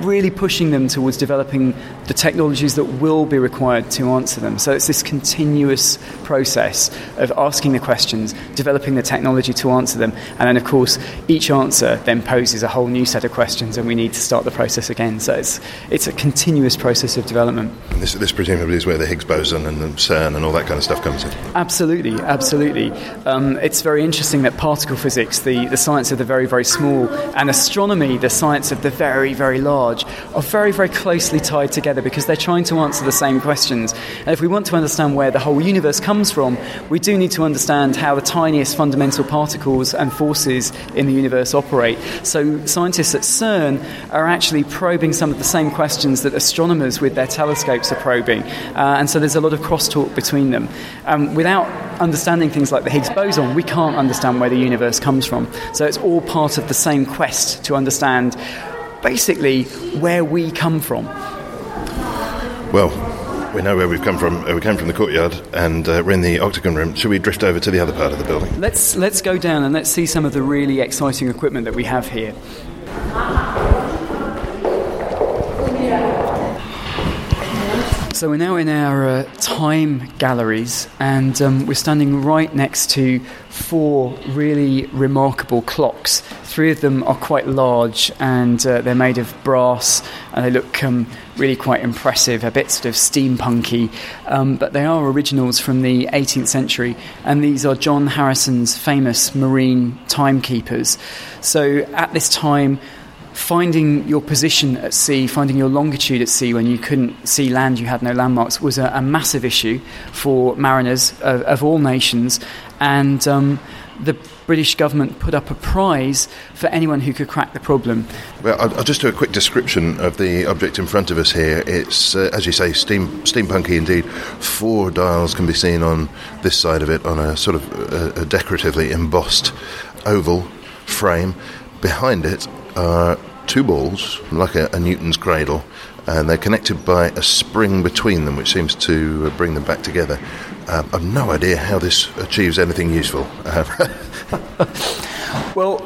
really pushing them towards developing the technologies that will be required to answer them. So, it's this continuous process of asking the questions, developing the technology to answer them, and then, of course, each answer then poses a whole new set of questions, and we need to start the process again. So, it's, it's a continuous process of development. This, this presumably is where the Higgs boson and the CERN and all that kind of stuff comes in. Absolutely, absolutely. Um, it's very interesting that particle physics, the, the science of the very, very small, and astronomy, the science of the very, very large, are very, very closely tied together because they're trying to answer the same questions. And if we want to understand where the whole universe comes from, we do need to understand how the tiniest fundamental particles and forces in the universe operate. So, scientists at CERN are actually probing some of the same questions that astronomers with their telescopes are probing. Uh, and so, there's a lot of crosstalk between them. Um, without understanding things like the Higgs boson, we can't understand where the universe comes from. So it's all part of the same quest to understand basically where we come from. Well, we know where we've come from. Uh, we came from the courtyard, and uh, we're in the octagon room. Should we drift over to the other part of the building? Let's let's go down and let's see some of the really exciting equipment that we have here. So we're now in our uh, time galleries, and um, we're standing right next to four really remarkable clocks. Three of them are quite large, and uh, they're made of brass, and they look um, really quite impressive, a bit sort of steampunky. Um, but they are originals from the 18th century, and these are John Harrison's famous marine timekeepers. So at this time finding your position at sea, finding your longitude at sea when you couldn't see land, you had no landmarks, was a, a massive issue for mariners of, of all nations. And um, the British government put up a prize for anyone who could crack the problem. Well, I'll, I'll just do a quick description of the object in front of us here. It's, uh, as you say, steam, steampunky indeed. Four dials can be seen on this side of it on a sort of uh, a decoratively embossed oval frame. Behind it are two balls, like a, a, Newton's cradle, and they're connected by a spring between them, which seems to uh, bring them back together. Um, I've no idea how this achieves anything useful. well,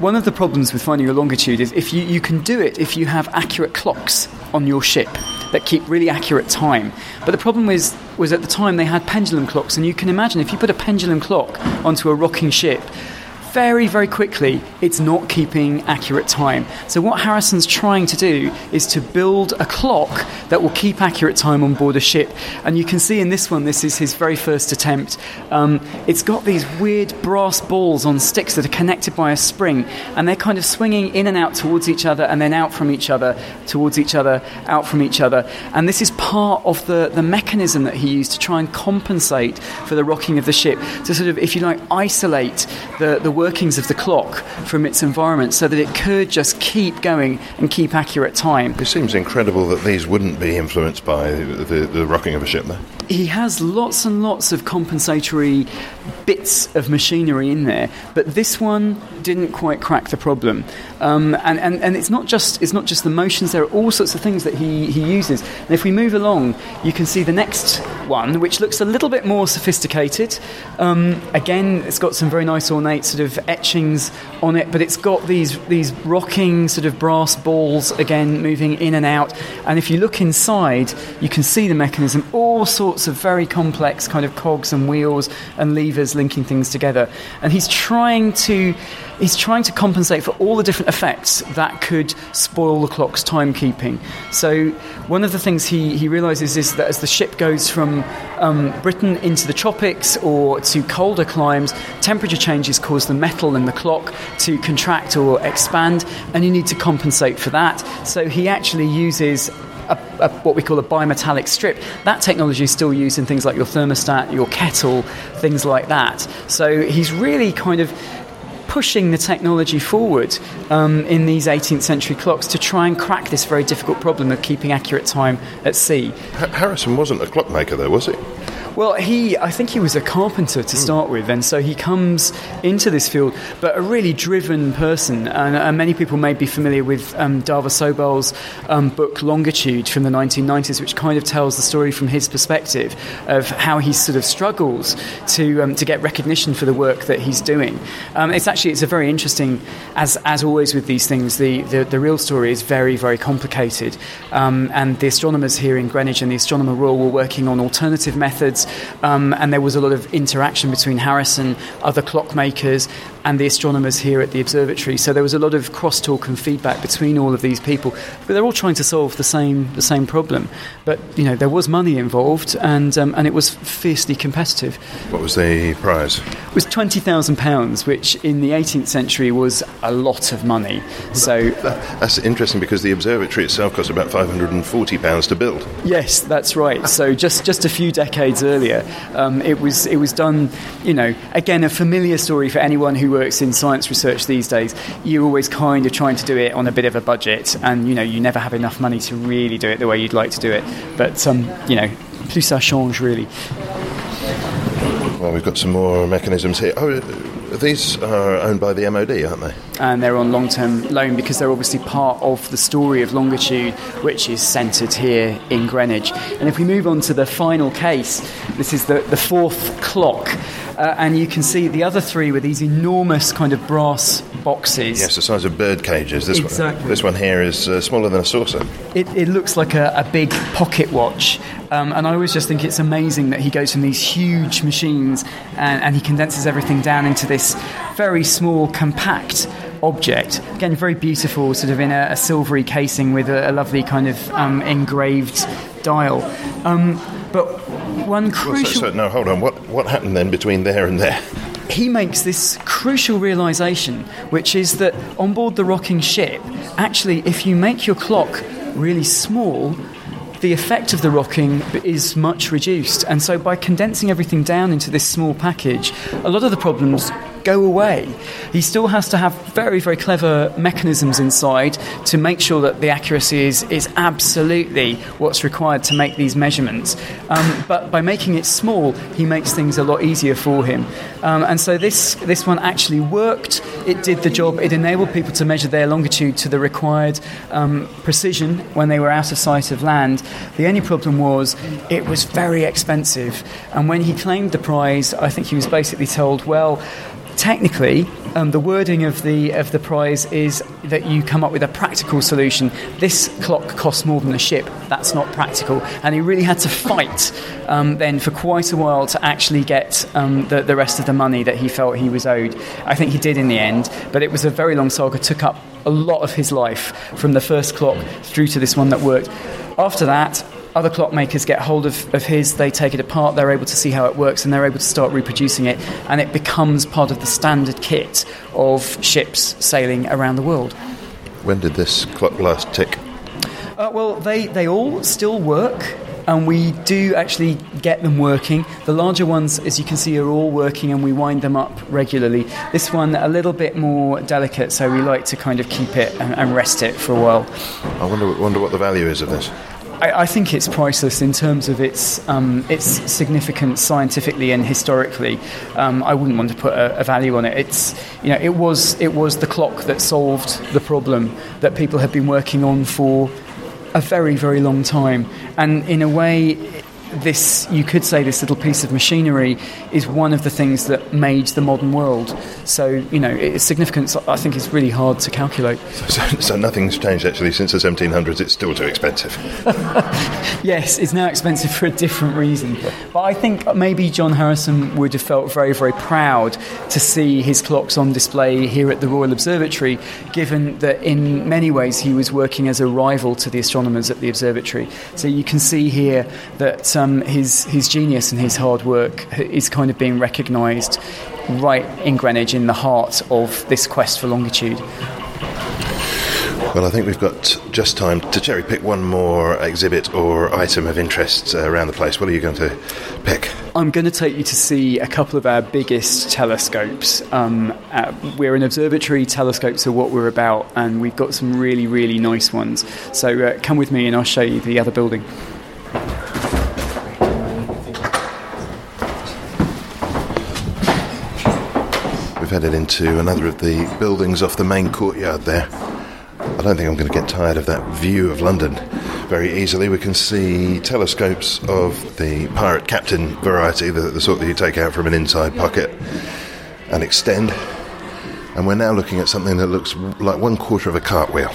one of the problems with finding your longitude is if you, you can do it if you have accurate clocks on your ship that keep really accurate time. But the problem was, was at the time they had pendulum clocks, and you can imagine if you put a pendulum clock onto a rocking ship, very, very quickly, it's not keeping accurate time. So, what Harrison's trying to do is to build a clock that will keep accurate time on board a ship. And you can see in this one, this is his very first attempt. Um, it's got these weird brass balls on sticks that are connected by a spring, and they're kind of swinging in and out towards each other, and then out from each other, towards each other, out from each other. And this is part of the, the mechanism that he used to try and compensate for the rocking of the ship, to sort of, if you like, isolate the, the workings of the clock from its environment so that it could just keep going and keep accurate time. It seems incredible that these wouldn't be influenced by the, the, the rocking of a ship, though. He has lots and lots of compensatory bits of machinery in there, but this one didn't quite crack the problem. Um, and, and, and it's not just it's not just the motions. There are all sorts of things that he, he uses. And if we move along, you can see the next one, which looks a little bit more sophisticated. Um, again, it's got some very nice ornate sort of etchings on it, but it's got these these rocking sort of brass balls again moving in and out. And if you look inside, you can see the mechanism. All sorts of very complex kind of cogs and wheels and levers linking things together. And he's trying to he's trying to compensate for all the different effects that could spoil the clock's timekeeping. So one of the things he, he realizes is that as the ship goes from um, Britain into the tropics or to colder climes, temperature changes cause the metal in the clock to contract or expand, and you need to compensate for that. So he actually uses a, a, what we call a bimetallic strip. That technology is still used in things like your thermostat, your kettle, things like that. So he's really kind of pushing the technology forward um, in these 18th century clocks to try and crack this very difficult problem of keeping accurate time at sea. H- Harrison wasn't a clockmaker, though, was he? Well, he, I think he was a carpenter to start with, and so he comes into this field, but a really driven person. And, and many people may be familiar with um, Dava Sobel's um, book Longitude from the 1990s, which kind of tells the story from his perspective of how he sort of struggles to um, to get recognition for the work that he's doing. Um, it's actually it's a very interesting, as as always with these things, the the, the real story is very very complicated, um, and the astronomers here in Greenwich and the Astronomer Royal were working on alternative methods um, and there was a lot of interaction between Harrison, and other clockmakers, and the astronomers here at the observatory. So there was a lot of crosstalk and feedback between all of these people. But they're all trying to solve the same the same problem. But you know there was money involved, and um, and it was fiercely competitive. What was the prize? It was twenty thousand pounds, which in the 18th century was a lot of money. So that's interesting because the observatory itself cost about 540 pounds to build. Yes, that's right. So just just a few decades earlier, um, it was it was done. You know, again, a familiar story for anyone who works in science research these days. You're always kind of trying to do it on a bit of a budget, and you know you never have enough money to really do it the way you'd like to do it. But um, you know, plus ça change really. Well, we've got some more mechanisms here. Oh, these are owned by the MOD, aren't they? And they're on long term loan because they're obviously part of the story of Longitude, which is centred here in Greenwich. And if we move on to the final case, this is the, the fourth clock. Uh, and you can see the other three with these enormous kind of brass boxes. Yes, the size of bird cages. This Exactly. one, this one here is uh, smaller than a saucer. It, it looks like a, a big pocket watch, um, and I always just think it's amazing that he goes from these huge machines and, and he condenses everything down into this very small, compact object. Again, very beautiful, sort of in a, a silvery casing with a, a lovely kind of um, engraved dial. Um, but one Well, so, crucial. so, no, hold on. What what happened then between there and there? he makes this crucial realization, which is that on board the rocking ship, actually, if you make your clock really small, the effect of the rocking is much reduced. And so, by condensing everything down into this small package, a lot of the problems go away. He still has to have very, very clever mechanisms inside to make sure that the accuracy is, is absolutely what's required to make these measurements. Um, but by making it small, he makes things a lot easier for him. Um, and so this, this one actually worked. It did the job. It enabled people to measure their longitude to the required um, precision when they were out of sight of land. The only problem was it was very expensive. And when he claimed the prize, I think he was basically told, well, technically, um, the wording of the of the prize is that you come up with a practical solution. This clock costs more than a ship. That's not practical, and he really had to fight um, then for quite a while to actually get um, the, the rest of the money that he felt he was owed. I think he did in the end, but it was a very long saga. Took up a lot of his life from the first clock through to this one that worked. After that, other clockmakers get hold of, of his, they take it apart, they're able to see how it works, and they're able to start reproducing it, and it becomes part of the standard kit of ships sailing around the world. When did this clock last tick? Uh, well, they, they all still work, and we do actually get them working. The larger ones, as you can see, are all working, and we wind them up regularly. This one, a little bit more delicate, so we like to kind of keep it and, and rest it for a while. I wonder wonder what the value is of this. I, I think it's priceless in terms of its um, its significance scientifically and historically. Um, I wouldn't want to put a, a value on it. It's you know it was it was the clock that solved the problem that people have been working on for a very very long time, and in a way. This, you could say, this little piece of machinery is one of the things that made the modern world. So, you know, its significance, I think, is really hard to calculate. So, so nothing's changed actually since the 1700s. It's still too expensive. yes, it's now expensive for a different reason. But I think maybe John Harrison would have felt very, very proud to see his clocks on display here at the Royal Observatory, given that in many ways he was working as a rival to the astronomers at the observatory. So you can see here that um, his, his genius and his hard work is kind of being recognised right in Greenwich, in the heart of this quest for longitude. Well, I think we've got just time to cherry pick one more exhibit or item of interest uh, around the place. What are you going to pick? I'm going to take you to see a couple of our biggest telescopes. Um, uh, we're an observatory, telescopes are what we're about, and we've got some really, really nice ones. So uh, come with me and I'll show you the other building. We've headed into another of the buildings off the main courtyard there. I don't think I'm going to get tired of that view of London very easily. We can see telescopes of the pirate captain variety, the, the sort that you take out from an inside pocket and extend. And we're now looking at something that looks like one quarter of a cartwheel.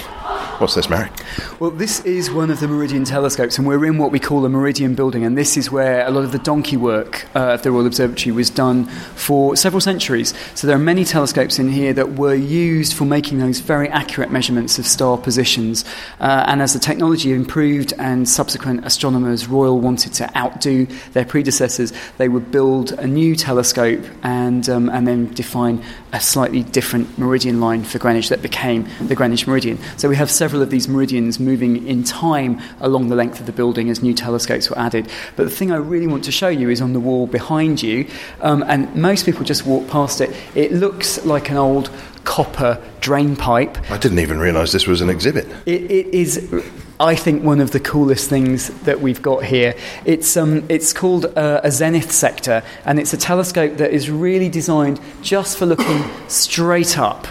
What's this, Marek? Well, this is one of the Meridian telescopes, and we're in what we call a Meridian building, and this is where a lot of the donkey work uh, at the Royal Observatory was done for several centuries. So there are many telescopes in here that were used for making those very accurate measurements of star positions. Uh, and as the technology improved and subsequent astronomers, Royal wanted to outdo their predecessors, they would build a new telescope and, um, and then define a slightly different meridian line for Greenwich that became the Greenwich Meridian. So we have several of these meridians moving in time along the length of the building as new telescopes were added. But the thing I really want to show you is on the wall behind you, um, and most people just walk past it. It looks like an old copper drain pipe. I didn't even realise this was an exhibit. It, it is, I think, one of the coolest things that we've got here. It's, um, it's called uh, a zenith sector, and it's a telescope that is really designed just for looking straight up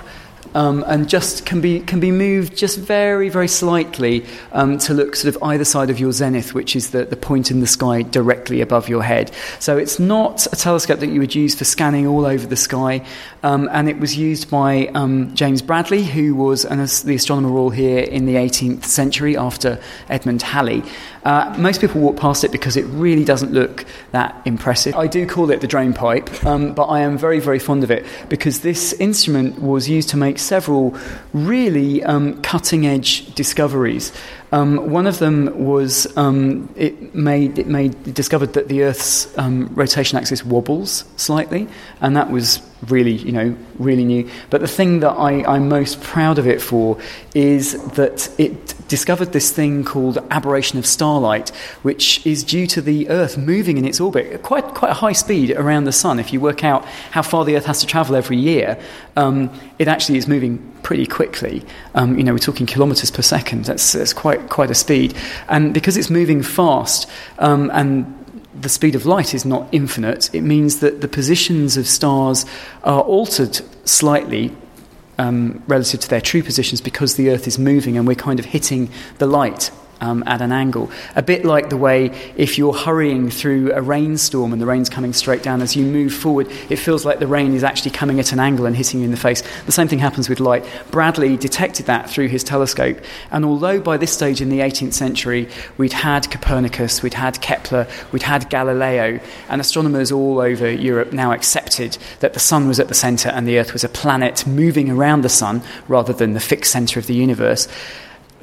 um, and just can be can be moved just very very slightly um, to look sort of either side of your zenith, which is the, the point in the sky directly above your head. So it's not a telescope that you would use for scanning all over the sky, um, and it was used by um, James Bradley, who was an, the astronomer royal here in the 18th century after Edmund Halley. Uh, most people walk past it because it really doesn't look that impressive. I do call it the drain pipe, um, but I am very, very fond of it because this instrument was used to make several really um, cutting edge discoveries. Um, one of them was um, it made it made it discovered that the Earth's um, rotation axis wobbles slightly, and that was really you know really new. But the thing that I, I'm most proud of it for is that it discovered this thing called aberration of starlight, which is due to the Earth moving in its orbit at quite, quite a high speed around the Sun. If you work out how far the Earth has to travel every year, um, it actually is moving pretty quickly. Um, you know, we're talking kilometres per second. That's, that's quite, quite a speed. And because it's moving fast um, and the speed of light is not infinite, it means that the positions of stars are altered slightly um, relative to their true positions because the Earth is moving and we're kind of hitting the light um, at an angle. A bit like the way if you're hurrying through a rainstorm and the rain's coming straight down, as you move forward, it feels like the rain is actually coming at an angle and hitting you in the face. The same thing happens with light. Bradley detected that through his telescope, and although by this stage in the 18th century we'd had Copernicus, we'd had Kepler, we'd had Galileo, and astronomers all over Europe now accepted that the sun was at the centre and the Earth was a planet moving around the sun rather than the fixed centre of the universe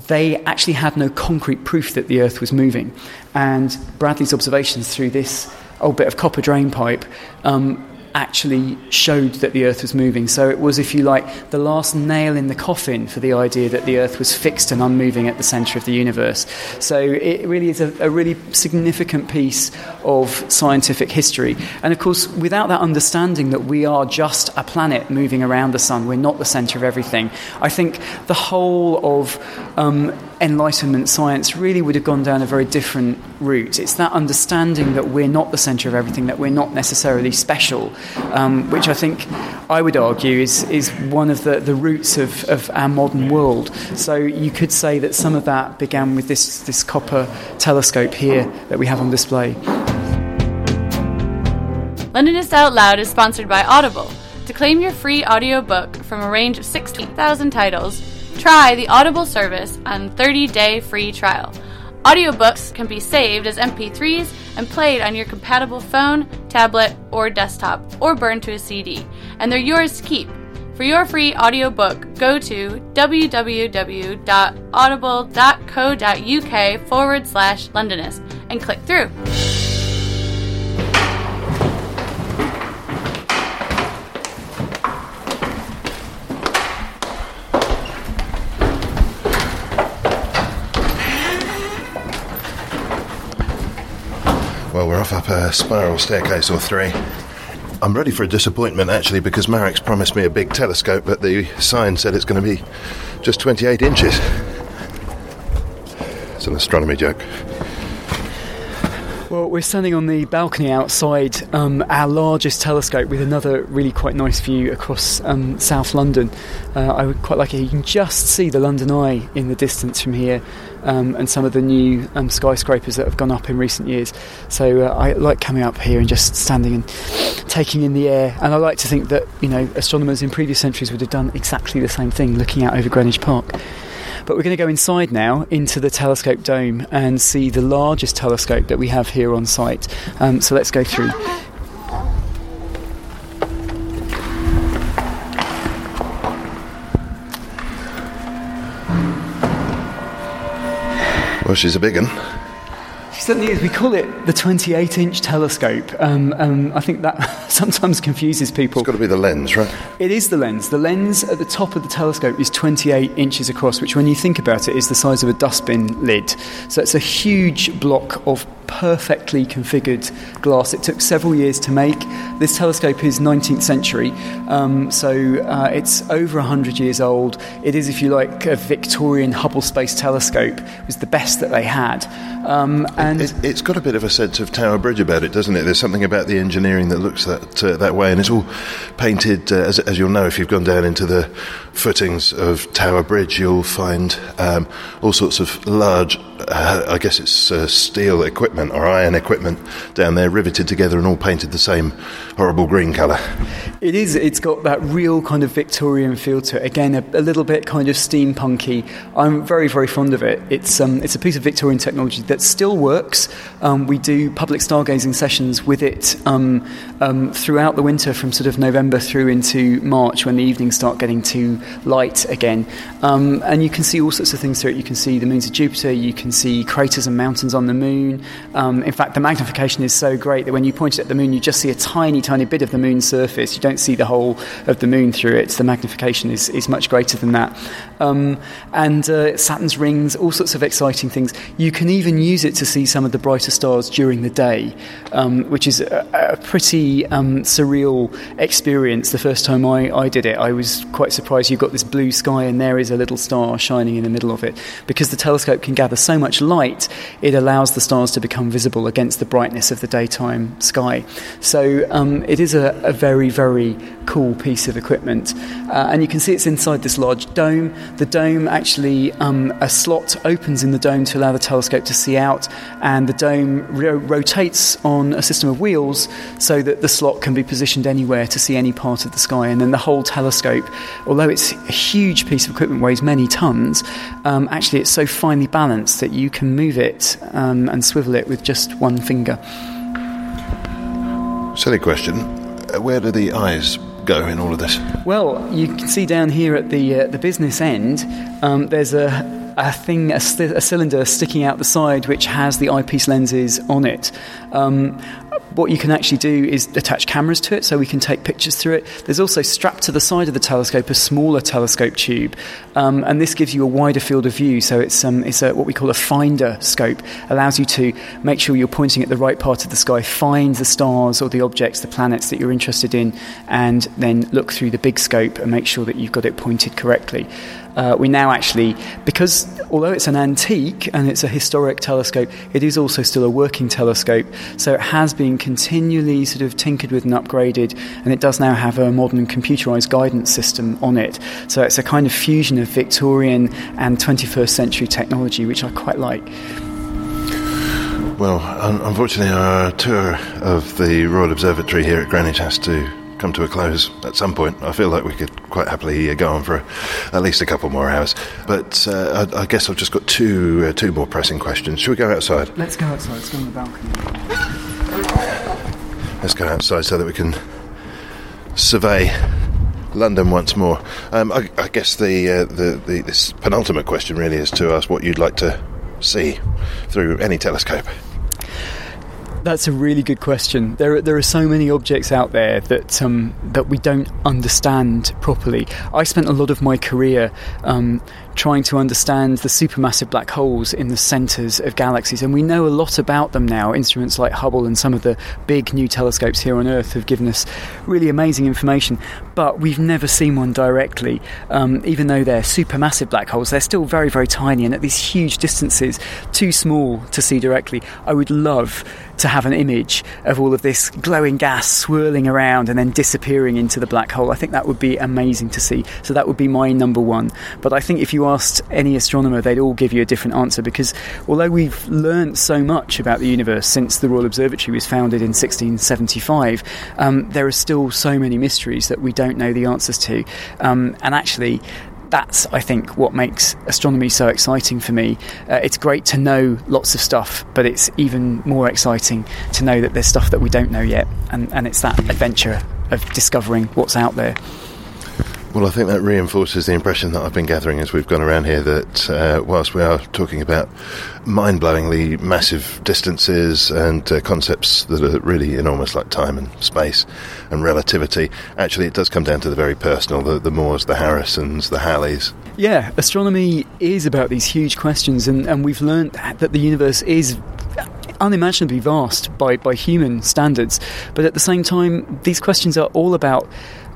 they actually had no concrete proof that the Earth was moving. And Bradley's observations through this old bit of copper drain pipe um, actually showed that the Earth was moving. So it was, if you like, the last nail in the coffin for the idea that the Earth was fixed and unmoving at the centre of the universe. So it really is a, a, really significant piece of scientific history. And of course, without that understanding that we are just a planet moving around the sun, we're not the centre of everything, I think the whole of um, Enlightenment science really would have gone down a very different route. It's that understanding that we're not the centre of everything, that we're not necessarily special, um, which I think I would argue is, is one of the, the roots of, of our modern world. So you could say that some of that began with this, this copper telescope here that we have on display. Londonist Out Loud is sponsored by Audible. To claim your free audiobook from a range of 16,000 titles, Try the Audible service on 30-day free trial. Audiobooks can be saved as MP3s and played on your compatible phone, tablet, or desktop, or burned to a CD, and they're yours to keep. For your free audiobook, go to www.audible.co.uk forward slash Londonist and click through. Up a spiral staircase or three. I'm ready for a disappointment actually because Marek's promised me a big telescope, but the sign said it's going to be just 28 inches. It's an astronomy joke. Well, we're standing on the balcony outside um, our largest telescope with another really quite nice view across um, South London. Uh, I would quite like it. You can just see the London Eye in the distance from here um, and some of the new um, skyscrapers that have gone up in recent years. So uh, I like coming up here and just standing and taking in the air. And I like to think that, you know, astronomers in previous centuries would have done exactly the same thing looking out over Greenwich Park. But we're going to go inside now into the telescope dome and see the largest telescope that we have here on site. Um, so let's go through. Well, she's a big one certainly is. We call it the 28 inch telescope. Um, um, I think that sometimes confuses people. It's got to be the lens, right? It is the lens. The lens at the top of the telescope is 28 inches across, which, when you think about it, is the size of a dustbin lid. So it's a huge block of perfectly configured glass. It took several years to make. This telescope is 19th century, um, so uh, it's over 100 years old. It is, if you like, a Victorian Hubble Space Telescope. It was the best that they had. Um, and it, has got a bit of a sense of Tower Bridge about it, doesn't it? There's something about the engineering that looks that that uh, that way, and it's all painted. Uh, as, as, you'll know, if you've gone down into the footings of Tower Bridge, you'll find um, all sorts of large, uh, I guess it's uh, steel equipment or iron equipment down there, riveted together and all painted the same horrible green colour. It is. It's got that real kind of Victorian feel to it. Again, a, a little bit kind of steampunky. I'm very, very fond of it. It's um, it's a piece of Victorian technology that still works. Um, we do public stargazing sessions with it um, um, throughout the winter, from sort of November through into March, when the evenings start getting too light again. Um, and you can see all sorts of things through it. You can see the moons of Jupiter. You can see craters and mountains on the moon. Um, in fact, the magnification is so great that when you point it at the moon, you just see a tiny, tiny bit of the moon's surface. You don't see the whole of the moon through it. The magnification is, is much greater than that. Um, and uh, Saturn's rings, all sorts of exciting things. You can even use it to see some of the brighter stars during the day, um, which is a, a pretty um, surreal experience. The first time I, I did it, I was quite surprised. You've got this blue sky, and there is a little star shining in the middle of it. Because the telescope can gather so much light, it allows the stars to become visible against the brightness of the daytime sky. So um, it is a, a, very, very cool piece of equipment. Uh, and you can see it's inside this large dome. The dome actually, um, a slot opens in the dome to allow the telescope to see out, and the dome ro- rotates on a system of wheels so that the slot can be positioned anywhere to see any part of the sky. And then the whole telescope, although it's a huge piece of equipment, weighs many tons, um, actually it's so finely balanced that you can move it um, and swivel it with just one finger. Silly question. Uh, where do the eyes go in all of this? Well, you can see down here at the uh, the business end, um, there's a a thing, a, a, cylinder sticking out the side which has the eyepiece lenses on it. Um, what you can actually do is attach cameras to it so we can take pictures through it. There's also strapped to the side of the telescope a smaller telescope tube, um, and this gives you a wider field of view. So it's, um, it's a, what we call a finder scope, allows you to make sure you're pointing at the right part of the sky, find the stars or the objects, the planets that you're interested in, and then look through the big scope and make sure that you've got it pointed correctly uh, we now actually, because although it's an antique and it's a historic telescope, it is also still a working telescope. So it has been continually sort of tinkered with and upgraded, and it does now have a modern computerized guidance system on it. So it's a kind of fusion of Victorian and 21st century technology, which I quite like. Well, un- unfortunately, our tour of the Royal Observatory here at Greenwich has to come to a close at some point. I feel like we could quite happily go on for at least a couple more hours. But uh, I, I, guess I've just got two uh, two more pressing questions. Should we go outside? Let's go outside. Let's go on the balcony. Let's go outside so that we can survey London once more. Um, I, I, guess the, uh, the, the this penultimate question really is to ask what you'd like to see through any telescope. That's a really good question. There, are, there are so many objects out there that um, that we don't understand properly. I spent a lot of my career um, trying to understand the supermassive black holes in the centres of galaxies, and we know a lot about them now. Instruments like Hubble and some of the big new telescopes here on Earth have given us really amazing information, but we've never seen one directly. Um, even though they're supermassive black holes, they're still very, very tiny and at these huge distances, too small to see directly. I would love to have an image of all of this glowing gas swirling around and then disappearing into the black hole. I think that would be amazing to see. So that would be my number one. But I think if you asked any astronomer, they'd all give you a different answer because although we've learned so much about the universe since the Royal Observatory was founded in 1675, um, there are still so many mysteries that we don't know the answers to. Um, and actually, that's, I think, what makes astronomy so exciting for me. Uh, it's great to know lots of stuff, but it's even more exciting to know that there's stuff that we don't know yet, and, and it's that adventure of discovering what's out there. Well, I think that reinforces the impression that I've been gathering as we've gone around here that uh, whilst we are talking about mind blowingly massive distances and uh, concepts that are really enormous, like time and space and relativity, actually it does come down to the very personal the, the Moores, the Harrisons, the Halleys. Yeah, astronomy is about these huge questions, and, and we've learned that the universe is unimaginably vast by, by human standards. But at the same time, these questions are all about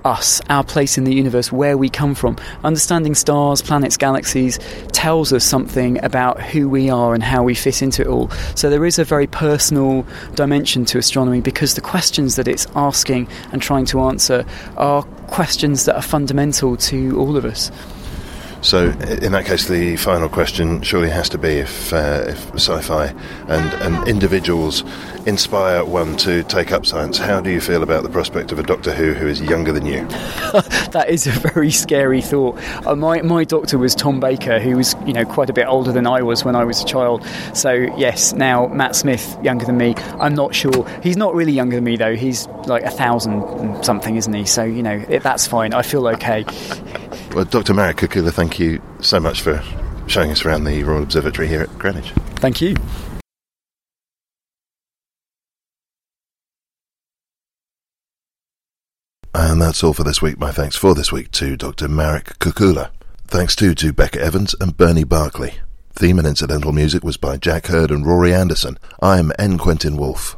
us, our place in the universe, where we come from. Understanding stars, planets, galaxies tells us something about who we are and how we fit into it all. So there is a very personal dimension to astronomy because the questions that it's asking and trying to answer are questions that are fundamental to all of us. So, in that case, the final question surely has to be if, uh, if sci-fi and, and individuals inspire one to take up science. How do you feel about the prospect of a Doctor Who who is younger than you? that is a very scary thought. Uh, my my Doctor was Tom Baker, who was you know quite a bit older than I was when I was a child. So yes, now Matt Smith younger than me. I'm not sure. He's not really younger than me though. He's like a thousand something, isn't he? So you know it, that's fine. I feel okay. Well, Dr. Marek Kukula, thank you so much for showing us around the Royal Observatory here at Greenwich. Thank you. And that's all for this week. My thanks for this week to Dr. Marek Kukula. Thanks too to Becca Evans and Bernie Barkley. Theme and incidental music was by Jack Hurd and Rory Anderson. I'm N. Quentin Woolf.